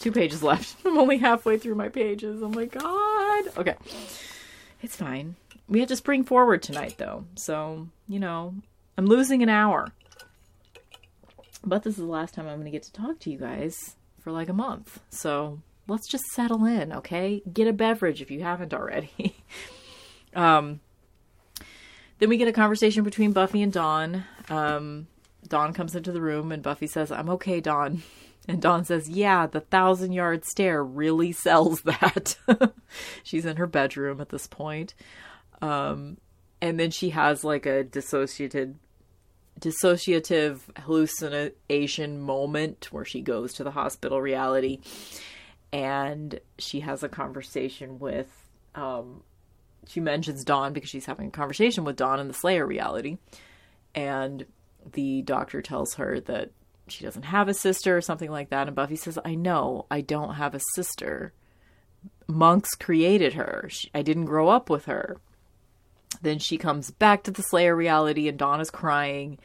Two pages left. I'm only halfway through my pages. Oh my god. Okay, it's fine. We had to spring forward tonight, though. So, you know, I'm losing an hour. But this is the last time I'm going to get to talk to you guys for like a month. So let's just settle in, okay? Get a beverage if you haven't already. um, then we get a conversation between Buffy and Dawn. Um, Dawn comes into the room and Buffy says, I'm okay, Dawn. And Dawn says, Yeah, the thousand yard stare really sells that. She's in her bedroom at this point. Um, and then she has like a dissociated dissociative hallucination moment where she goes to the hospital reality and she has a conversation with um, she mentions Dawn because she's having a conversation with Dawn in the Slayer reality. And the doctor tells her that she doesn't have a sister or something like that. And Buffy says I know I don't have a sister. Monks created her. I didn't grow up with her then she comes back to the Slayer reality, and Dawn is crying.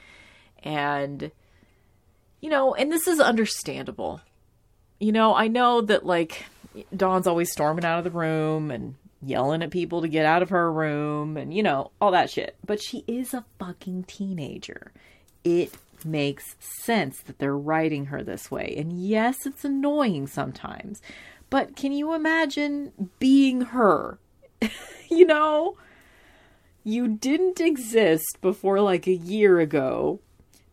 And, you know, and this is understandable. You know, I know that, like, Dawn's always storming out of the room and yelling at people to get out of her room and, you know, all that shit. But she is a fucking teenager. It makes sense that they're writing her this way. And yes, it's annoying sometimes. But can you imagine being her? you know? You didn't exist before like a year ago,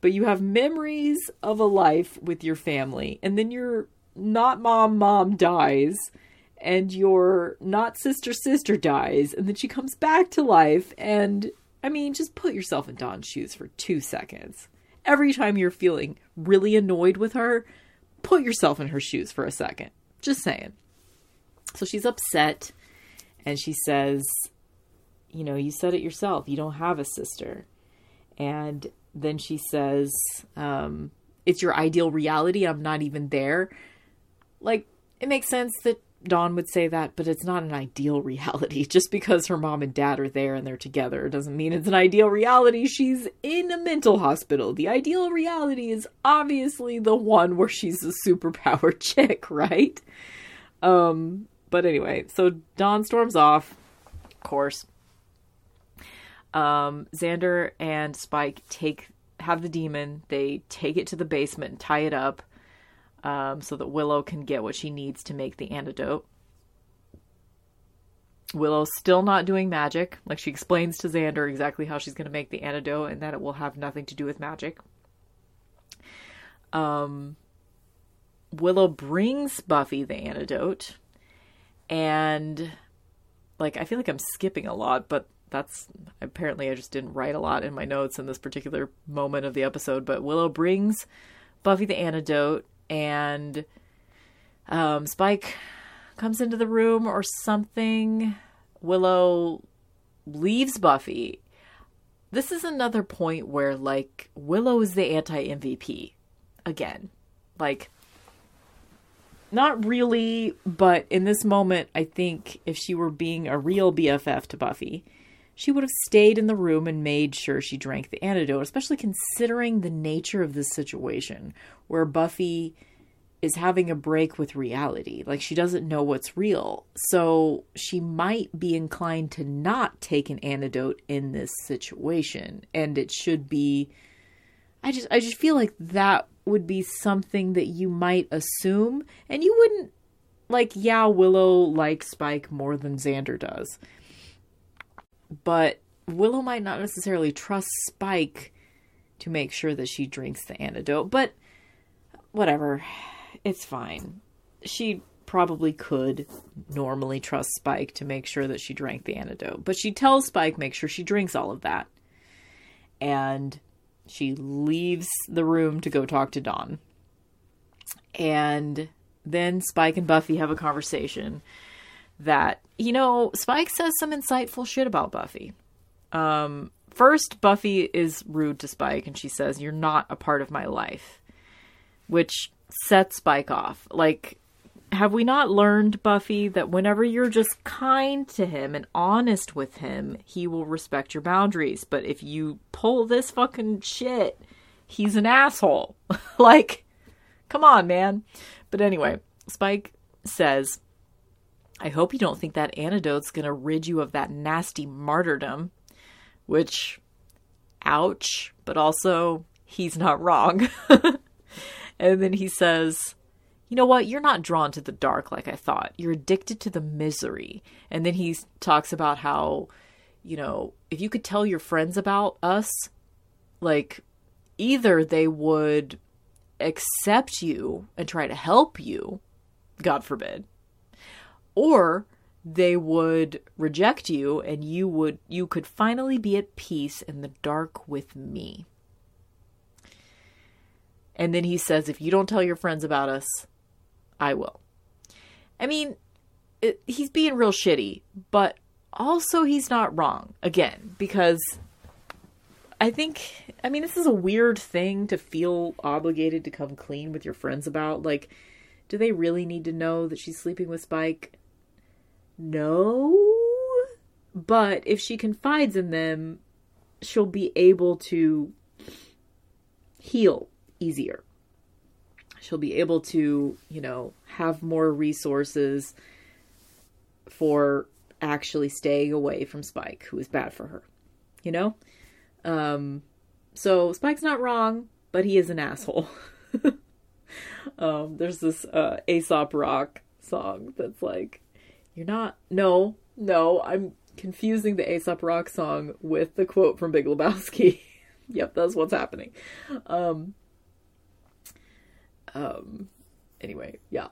but you have memories of a life with your family, and then your not mom mom dies, and your not sister sister dies, and then she comes back to life. And I mean, just put yourself in Dawn's shoes for two seconds. Every time you're feeling really annoyed with her, put yourself in her shoes for a second. Just saying. So she's upset and she says, you know, you said it yourself. You don't have a sister. And then she says, um, it's your ideal reality. I'm not even there. Like, it makes sense that Dawn would say that, but it's not an ideal reality. Just because her mom and dad are there and they're together doesn't mean it's an ideal reality. She's in a mental hospital. The ideal reality is obviously the one where she's a superpowered chick, right? Um, but anyway, so Dawn storms off, of course um, Xander and Spike take have the demon. They take it to the basement and tie it up um, so that Willow can get what she needs to make the antidote. Willow's still not doing magic. Like she explains to Xander exactly how she's going to make the antidote and that it will have nothing to do with magic. Um, Willow brings Buffy the antidote, and like I feel like I'm skipping a lot, but that's apparently I just didn't write a lot in my notes in this particular moment of the episode. But Willow brings Buffy the antidote, and um, Spike comes into the room or something. Willow leaves Buffy. This is another point where, like, Willow is the anti MVP again. Like, not really, but in this moment, I think if she were being a real BFF to Buffy, she would have stayed in the room and made sure she drank the antidote, especially considering the nature of this situation where Buffy is having a break with reality. Like she doesn't know what's real. So she might be inclined to not take an antidote in this situation. And it should be I just I just feel like that would be something that you might assume and you wouldn't like yeah, Willow likes Spike more than Xander does but Willow might not necessarily trust Spike to make sure that she drinks the antidote, but whatever. It's fine. She probably could normally trust Spike to make sure that she drank the antidote, but she tells Spike make sure she drinks all of that. And she leaves the room to go talk to Dawn. And then Spike and Buffy have a conversation that, you know, Spike says some insightful shit about Buffy. Um, first, Buffy is rude to Spike and she says, You're not a part of my life, which sets Spike off. Like, have we not learned, Buffy, that whenever you're just kind to him and honest with him, he will respect your boundaries? But if you pull this fucking shit, he's an asshole. like, come on, man. But anyway, Spike says, I hope you don't think that antidote's gonna rid you of that nasty martyrdom. Which, ouch, but also, he's not wrong. and then he says, you know what? You're not drawn to the dark like I thought. You're addicted to the misery. And then he talks about how, you know, if you could tell your friends about us, like, either they would accept you and try to help you, God forbid, or they would reject you and you would you could finally be at peace in the dark with me. And then he says if you don't tell your friends about us, I will. I mean, it, he's being real shitty, but also he's not wrong again because I think I mean this is a weird thing to feel obligated to come clean with your friends about like do they really need to know that she's sleeping with Spike? No. But if she confides in them, she'll be able to heal easier she'll be able to, you know, have more resources for actually staying away from Spike, who is bad for her. You know? Um so Spike's not wrong, but he is an asshole. um there's this uh Aesop Rock song that's like you're not no, no, I'm confusing the Aesop Rock song with the quote from Big Lebowski. yep, that's what's happening. Um um, anyway, yeah,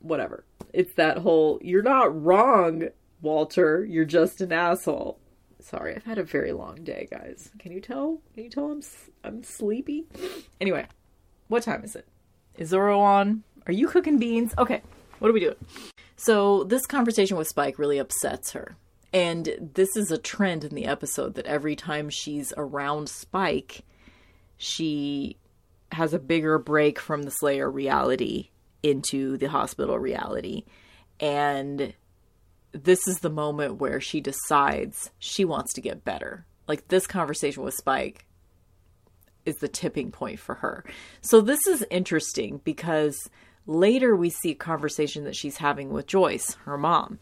whatever. It's that whole you're not wrong, Walter. You're just an asshole. Sorry, I've had a very long day, guys. Can you tell? Can you tell I'm I'm sleepy? Anyway, what time is it? Is Zoro on? Are you cooking beans? Okay, what are we doing? So this conversation with Spike really upsets her. And this is a trend in the episode that every time she's around Spike, she has a bigger break from the Slayer reality into the hospital reality. And this is the moment where she decides she wants to get better. Like this conversation with Spike is the tipping point for her. So this is interesting because later we see a conversation that she's having with Joyce, her mom,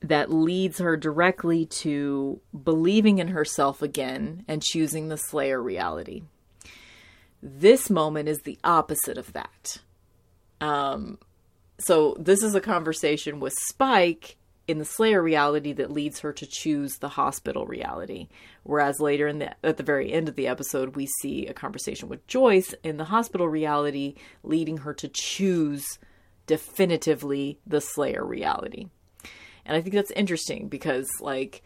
that leads her directly to believing in herself again and choosing the Slayer reality. This moment is the opposite of that. Um, so this is a conversation with Spike in the Slayer reality that leads her to choose the hospital reality. Whereas later in the at the very end of the episode, we see a conversation with Joyce in the hospital reality, leading her to choose definitively the Slayer reality. And I think that's interesting because like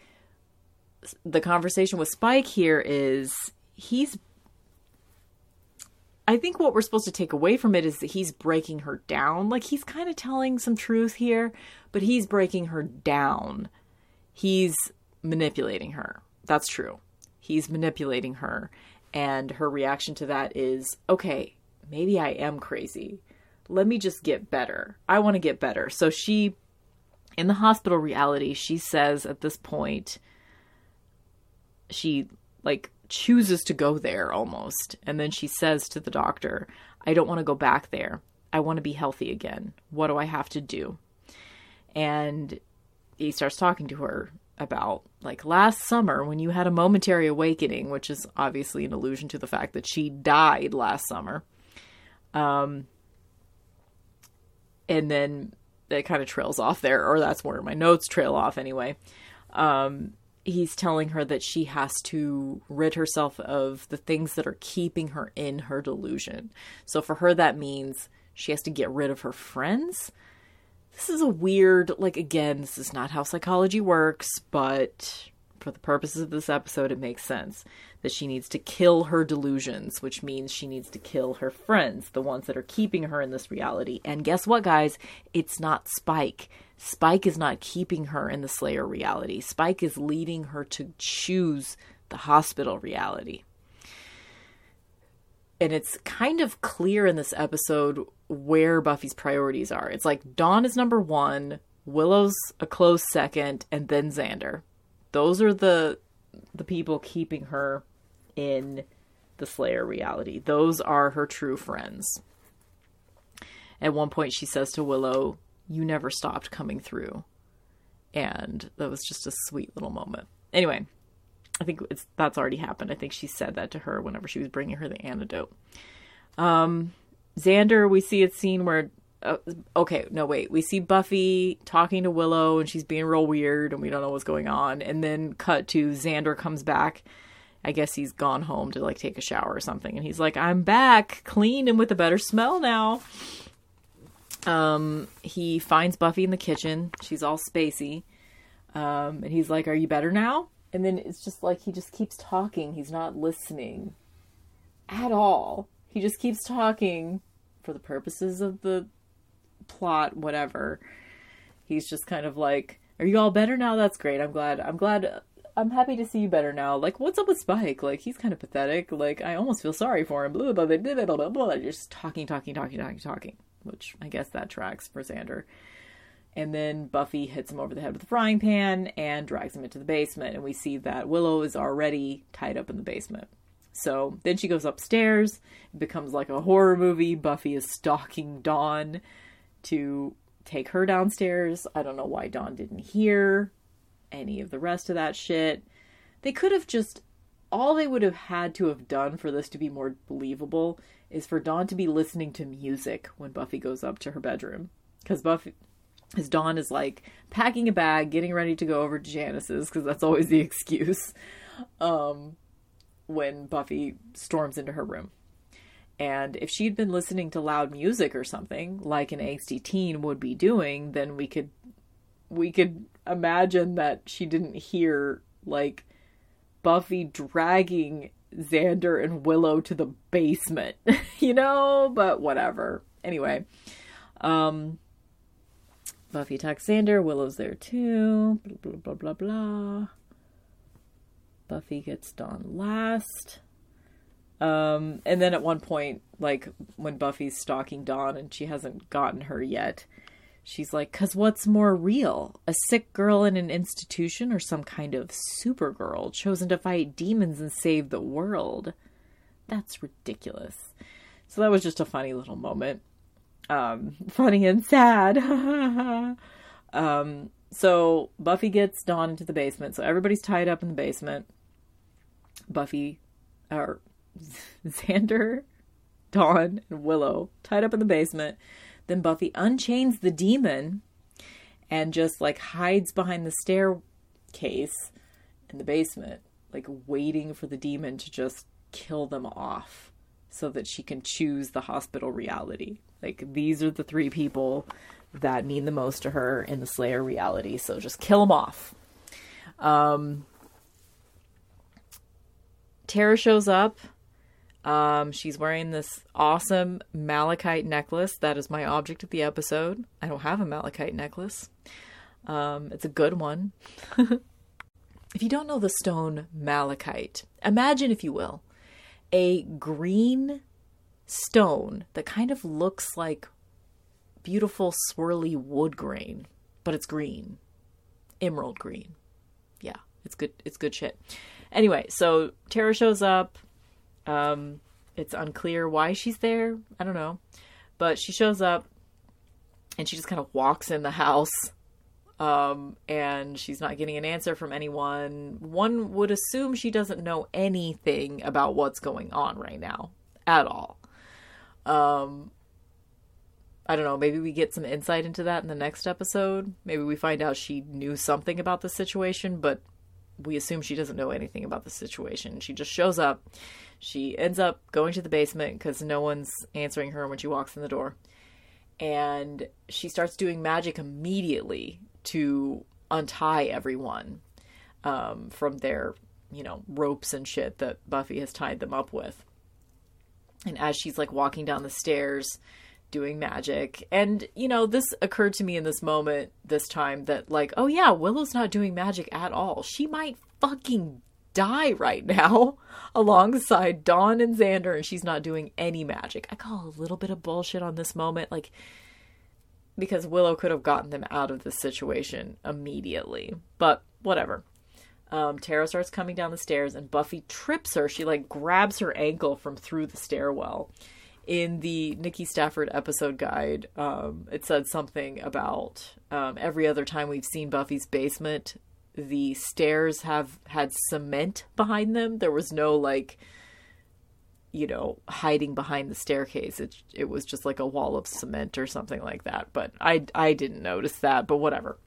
the conversation with Spike here is he's I think what we're supposed to take away from it is that he's breaking her down. Like he's kind of telling some truth here, but he's breaking her down. He's manipulating her. That's true. He's manipulating her. And her reaction to that is okay, maybe I am crazy. Let me just get better. I want to get better. So she, in the hospital reality, she says at this point, she like chooses to go there almost. And then she says to the doctor, I don't want to go back there. I want to be healthy again. What do I have to do? And he starts talking to her about like last summer when you had a momentary awakening, which is obviously an allusion to the fact that she died last summer. Um, and then it kind of trails off there, or that's where my notes trail off anyway. Um, he's telling her that she has to rid herself of the things that are keeping her in her delusion. So for her, that means she has to get rid of her friends. This is a weird, like, again, this is not how psychology works, but for the purposes of this episode, it makes sense that she needs to kill her delusions, which means she needs to kill her friends, the ones that are keeping her in this reality. And guess what, guys? It's not Spike. Spike is not keeping her in the Slayer reality. Spike is leading her to choose the hospital reality. And it's kind of clear in this episode where Buffy's priorities are. It's like Dawn is number one, Willow's a close second, and then Xander. Those are the the people keeping her in the Slayer reality. Those are her true friends. At one point, she says to Willow, You never stopped coming through. And that was just a sweet little moment. Anyway, I think it's that's already happened. I think she said that to her whenever she was bringing her the antidote. Um, Xander, we see a scene where uh, okay, no, wait. We see Buffy talking to Willow and she's being real weird and we don't know what's going on. And then cut to Xander comes back. I guess he's gone home to like take a shower or something. And he's like, I'm back, clean and with a better smell now. Um, he finds Buffy in the kitchen. She's all spacey. Um, and he's like, Are you better now? And then it's just like he just keeps talking. He's not listening at all. He just keeps talking for the purposes of the plot, whatever. He's just kind of like, "Are you all better now? That's great. I'm glad. I'm glad. I'm happy to see you better now. Like, what's up with Spike? Like, he's kind of pathetic. Like, I almost feel sorry for him. Blah blah blah blah blah blah. Just talking, talking, talking, talking, talking. Which I guess that tracks for Xander. And then Buffy hits him over the head with a frying pan and drags him into the basement. And we see that Willow is already tied up in the basement. So then she goes upstairs. It becomes like a horror movie. Buffy is stalking Dawn to take her downstairs. I don't know why Dawn didn't hear any of the rest of that shit. They could have just all they would have had to have done for this to be more believable is for Dawn to be listening to music when Buffy goes up to her bedroom. Because Buffy, as Dawn is like packing a bag, getting ready to go over to Janice's, because that's always the excuse, um, when Buffy storms into her room. And if she'd been listening to loud music or something, like an angsty teen would be doing, then we could we could imagine that she didn't hear like Buffy dragging Xander and Willow to the basement, you know, but whatever. Anyway, um Buffy attacks Xander, Willow's there too. Blah blah blah blah blah. Buffy gets Dawn last. Um, and then at one point, like when Buffy's stalking Dawn and she hasn't gotten her yet, she's like, "Cause what's more real, a sick girl in an institution or some kind of supergirl chosen to fight demons and save the world? That's ridiculous." So that was just a funny little moment, um, funny and sad. um, so Buffy gets Dawn into the basement. So everybody's tied up in the basement. Buffy, or Xander, Dawn, and Willow tied up in the basement. Then Buffy unchains the demon and just like hides behind the staircase in the basement, like waiting for the demon to just kill them off so that she can choose the hospital reality. Like these are the three people that mean the most to her in the Slayer reality. So just kill them off. Um, Tara shows up um, she's wearing this awesome malachite necklace. That is my object of the episode. I don't have a malachite necklace. Um, it's a good one. if you don't know the stone malachite, imagine, if you will, a green stone that kind of looks like beautiful swirly wood grain, but it's green, emerald green. Yeah, it's good. It's good shit. Anyway, so Tara shows up. Um, it's unclear why she's there. I don't know. But she shows up and she just kind of walks in the house. Um, and she's not getting an answer from anyone. One would assume she doesn't know anything about what's going on right now at all. Um, I don't know. Maybe we get some insight into that in the next episode. Maybe we find out she knew something about the situation, but we assume she doesn't know anything about the situation. She just shows up. She ends up going to the basement because no one's answering her when she walks in the door. And she starts doing magic immediately to untie everyone. um, from their, you know, ropes and shit that Buffy has tied them up with. And as she's like walking down the stairs, doing magic. And, you know, this occurred to me in this moment this time that, like, oh yeah, Willow's not doing magic at all. She might fucking die right now alongside Dawn and Xander, and she's not doing any magic. I call a little bit of bullshit on this moment, like, because Willow could have gotten them out of the situation immediately. But whatever. Um, Tara starts coming down the stairs, and Buffy trips her. She, like, grabs her ankle from through the stairwell in the Nikki Stafford episode guide, um, it said something about um, every other time we've seen Buffy's basement, the stairs have had cement behind them. There was no like, you know, hiding behind the staircase. It it was just like a wall of cement or something like that. But I I didn't notice that. But whatever.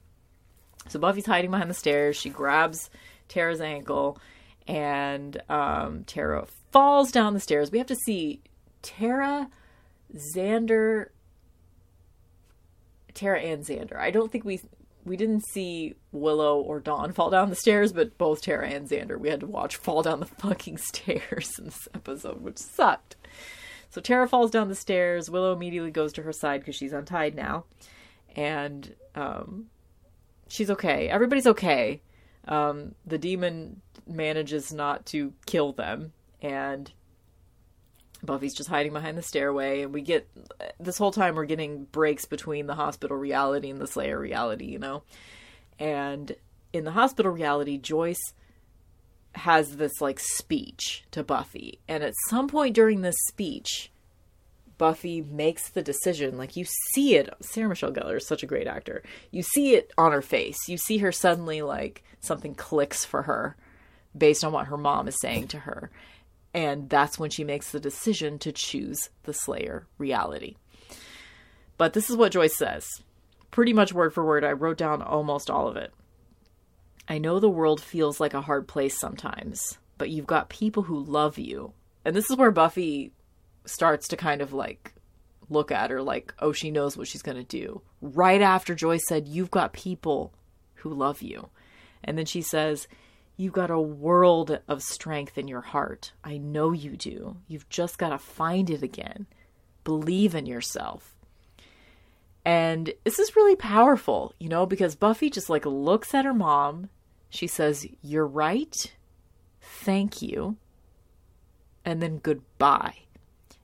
So Buffy's hiding behind the stairs. She grabs Tara's ankle, and um, Tara falls down the stairs. We have to see Tara, Xander, Tara and Xander. I don't think we we didn't see Willow or Dawn fall down the stairs, but both Tara and Xander we had to watch fall down the fucking stairs in this episode, which sucked. So Tara falls down the stairs. Willow immediately goes to her side because she's untied now, and um, she's okay. Everybody's okay. Um, the demon manages not to kill them, and Buffy's just hiding behind the stairway, and we get this whole time we're getting breaks between the hospital reality and the Slayer reality, you know. And in the hospital reality, Joyce has this like speech to Buffy, and at some point during this speech, Buffy makes the decision. Like you see it, Sarah Michelle Gellar is such a great actor. You see it on her face. You see her suddenly like something clicks for her based on what her mom is saying to her and that's when she makes the decision to choose the Slayer reality. But this is what Joyce says. Pretty much word for word, I wrote down almost all of it. I know the world feels like a hard place sometimes, but you've got people who love you. And this is where Buffy starts to kind of like look at her like, oh, she knows what she's going to do. Right after Joyce said, You've got people who love you. And then she says, You've got a world of strength in your heart. I know you do. You've just got to find it again. Believe in yourself. And this is really powerful, you know, because Buffy just like looks at her mom. She says, You're right. Thank you. And then goodbye.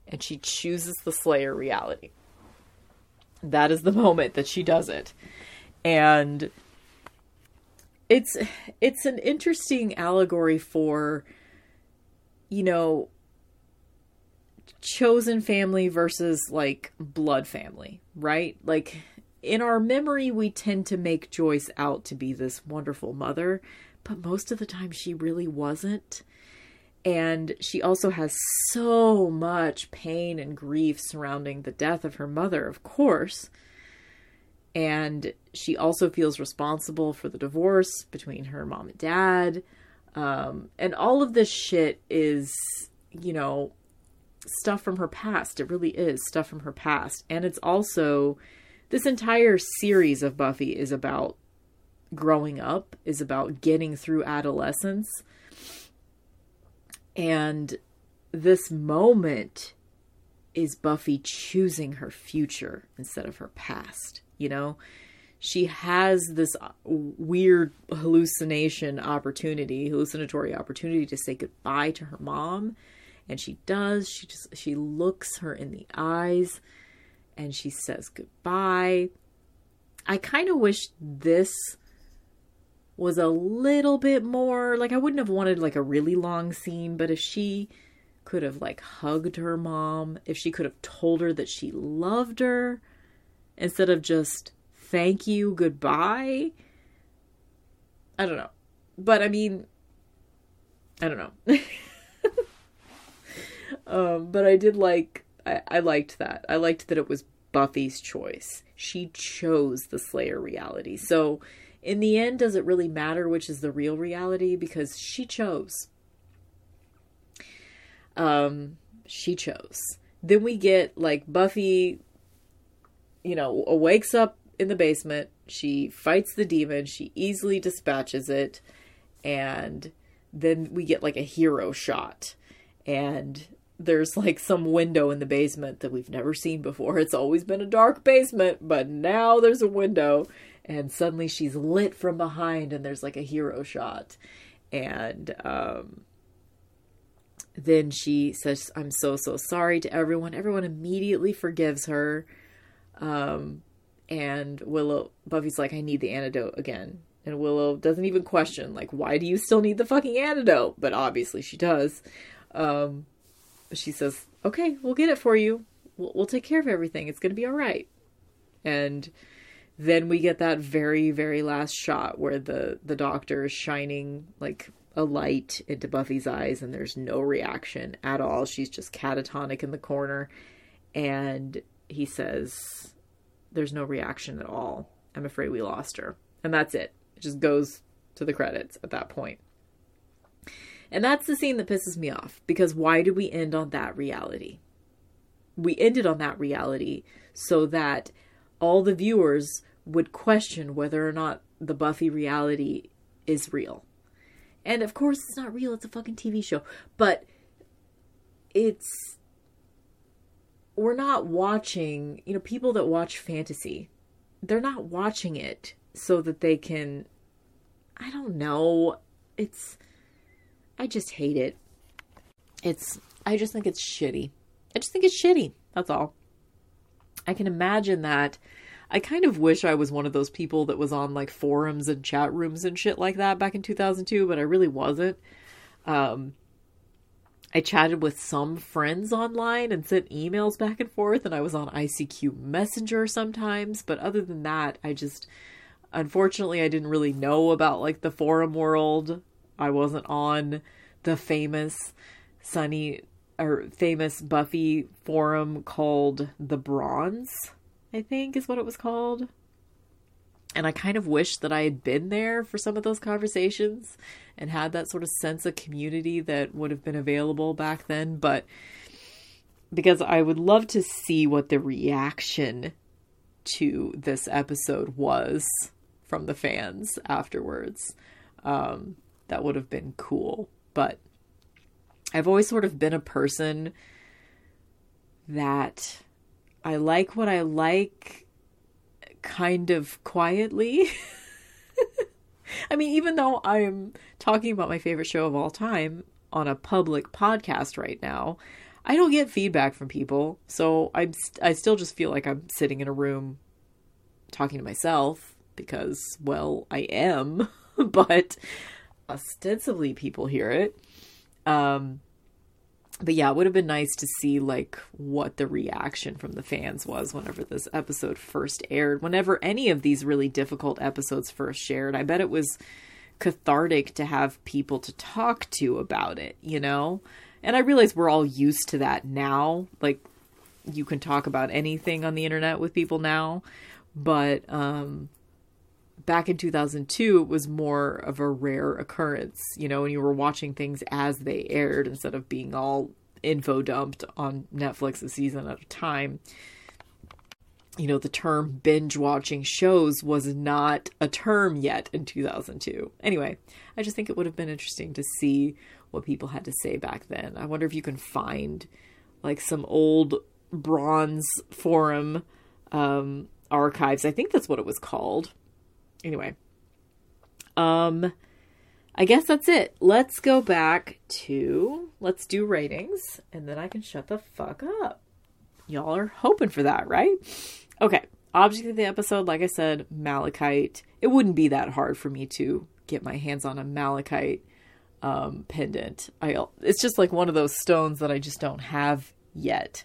And she chooses the Slayer reality. That is the moment that she does it. And it's it's an interesting allegory for you know chosen family versus like blood family, right? Like in our memory we tend to make Joyce out to be this wonderful mother, but most of the time she really wasn't. And she also has so much pain and grief surrounding the death of her mother, of course and she also feels responsible for the divorce between her mom and dad. Um, and all of this shit is, you know, stuff from her past. It really is stuff from her past. And it's also this entire series of Buffy is about growing up, is about getting through adolescence. And this moment is Buffy choosing her future instead of her past you know? She has this uh, weird hallucination opportunity hallucinatory opportunity to say goodbye to her mom. And she does. She just she looks her in the eyes and she says goodbye. I kind of wish this was a little bit more like i wouldn't have wanted like a really long scene but if she could have like hugged her mom if she could have told her that she loved her instead of just thank you, goodbye. I don't know. But I mean, I don't know. um, but I did like, I, I liked that. I liked that it was Buffy's choice. She chose the Slayer reality. So, in the end, does it really matter which is the real reality? Because she chose. Um, she chose. Then we get like Buffy you know, wakes up in the basement. She fights the demon. She easily dispatches it. and then we get like a hero shot and there's like some window in the basement that we've never seen before. It's always been a dark basement, but now there's a window and suddenly she's lit from behind and there's like a hero shot. And um then she says I'm so so sorry to everyone. Everyone immediately forgives her. Um and Willow Buffy's like I need the antidote again. And Willow doesn't even question like why do you still need the fucking antidote? But obviously she does. Um she says, "Okay, we'll get it for you. We'll, we'll take care of everything. It's going to be all right." And then we get that very very last shot where the the doctor is shining like a light into Buffy's eyes and there's no reaction at all. She's just catatonic in the corner and he says there's no reaction at all. I'm afraid we lost her. And that's it. It just goes to the credits at that point. And that's the scene that pisses me off because why did we end on that reality? We ended on that reality so that all the viewers would question whether or not the Buffy reality is real. And of course, it's not real, it's a fucking TV show. But it's. We're not watching, you know, people that watch fantasy, they're not watching it so that they can. I don't know. It's I just hate it. It's I just think it's shitty. I just think it's shitty. That's all. I can imagine that. I kind of wish I was one of those people that was on like forums and chat rooms and shit like that back in 2002, but I really wasn't. Um, I chatted with some friends online and sent emails back and forth, and I was on ICQ Messenger sometimes, but other than that, I just unfortunately I didn't really know about like the forum world I wasn't on the famous Sunny or famous Buffy forum called The Bronze, I think is what it was called. And I kind of wish that I had been there for some of those conversations and had that sort of sense of community that would have been available back then. But because I would love to see what the reaction to this episode was from the fans afterwards. Um, that would have been cool. But I've always sort of been a person that I like what I like kind of quietly. I mean, even though I'm talking about my favorite show of all time on a public podcast right now, I don't get feedback from people. So I'm st- I still just feel like I'm sitting in a room talking to myself because well, I am, but ostensibly people hear it. Um, but yeah, it would have been nice to see like what the reaction from the fans was whenever this episode first aired. Whenever any of these really difficult episodes first shared, I bet it was cathartic to have people to talk to about it, you know? And I realize we're all used to that now. Like you can talk about anything on the internet with people now, but um back in 2002 it was more of a rare occurrence you know when you were watching things as they aired instead of being all info dumped on netflix a season at a time. You know the term binge watching shows was not a term yet in 2002 anyway i just think it would have been interesting to see what people had to say back then. I wonder if you can find like some old bronze forum um archives. I think that's what it was called Anyway, um, I guess that's it. Let's go back to let's do ratings, and then I can shut the fuck up. Y'all are hoping for that, right? Okay. Object of the episode, like I said, malachite. It wouldn't be that hard for me to get my hands on a malachite um, pendant. I it's just like one of those stones that I just don't have yet.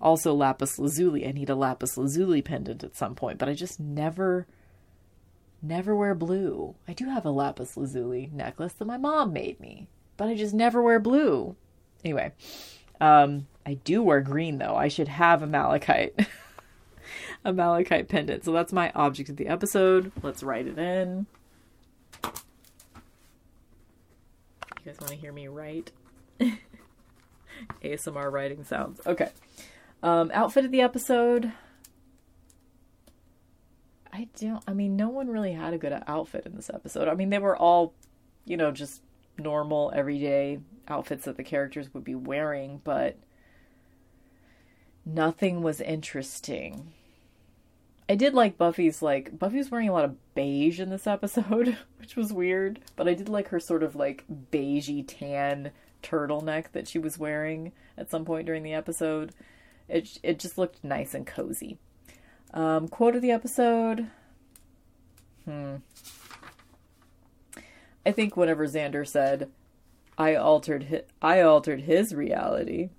Also, lapis lazuli. I need a lapis lazuli pendant at some point, but I just never never wear blue. I do have a lapis lazuli necklace that my mom made me, but I just never wear blue. Anyway, um, I do wear green though. I should have a malachite, a malachite pendant. So that's my object of the episode. Let's write it in. You guys want to hear me write? ASMR writing sounds. Okay. Um, outfit of the episode. I don't. I mean, no one really had a good outfit in this episode. I mean, they were all you know, just normal everyday outfits that the characters would be wearing, but nothing was interesting. I did like Buffy's like Buffy's wearing a lot of beige in this episode, which was weird, but I did like her sort of like beigey tan turtleneck that she was wearing at some point during the episode. It it just looked nice and cozy. Um, quote of the episode. Hmm. I think whenever Xander said, "I altered his, I altered his reality,"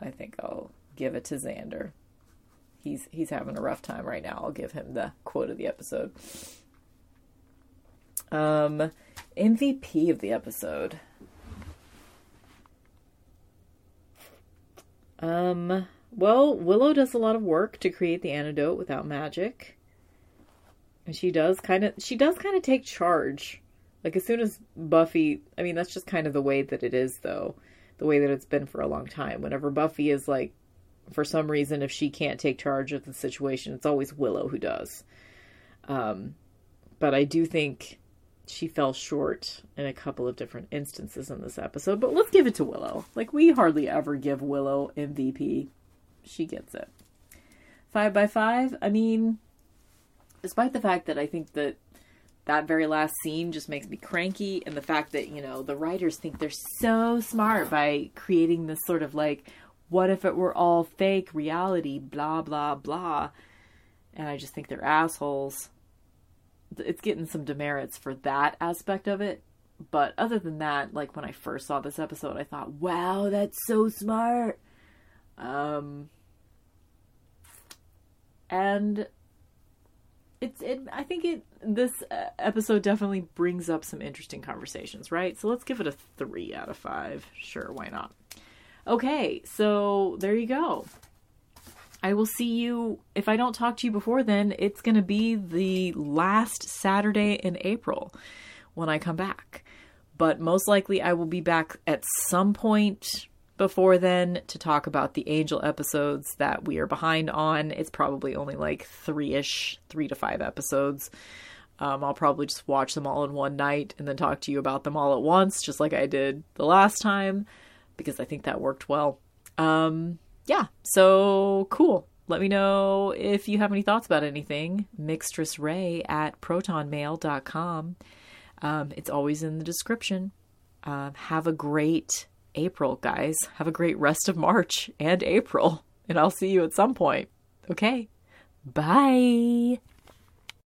I think I'll give it to Xander. He's he's having a rough time right now. I'll give him the quote of the episode. Um, MVP of the episode. Um, well, Willow does a lot of work to create the antidote without magic. And she does kind of she does kind of take charge. Like as soon as Buffy, I mean that's just kind of the way that it is though. The way that it's been for a long time. Whenever Buffy is like for some reason if she can't take charge of the situation, it's always Willow who does. Um but I do think she fell short in a couple of different instances in this episode, but let's give it to Willow. Like we hardly ever give Willow MVP. She gets it. Five by five, I mean, despite the fact that I think that that very last scene just makes me cranky, and the fact that, you know, the writers think they're so smart by creating this sort of like, what if it were all fake reality, blah, blah, blah. And I just think they're assholes it's getting some demerits for that aspect of it. But other than that, like when I first saw this episode, I thought, "Wow, that's so smart." Um, and it's it. I think it. This uh, episode definitely brings up some interesting conversations, right? So let's give it a three out of five. Sure, why not? Okay, so there you go. I will see you. If I don't talk to you before then, it's going to be the last Saturday in April when I come back. But most likely, I will be back at some point before then to talk about the Angel episodes that we are behind on. It's probably only like three ish, three to five episodes. Um, I'll probably just watch them all in one night and then talk to you about them all at once, just like I did the last time, because I think that worked well. Um, yeah, so cool. Let me know if you have any thoughts about anything. Mixtressray at protonmail.com. Um, it's always in the description. Um, have a great April, guys. Have a great rest of March and April. And I'll see you at some point. Okay. Bye.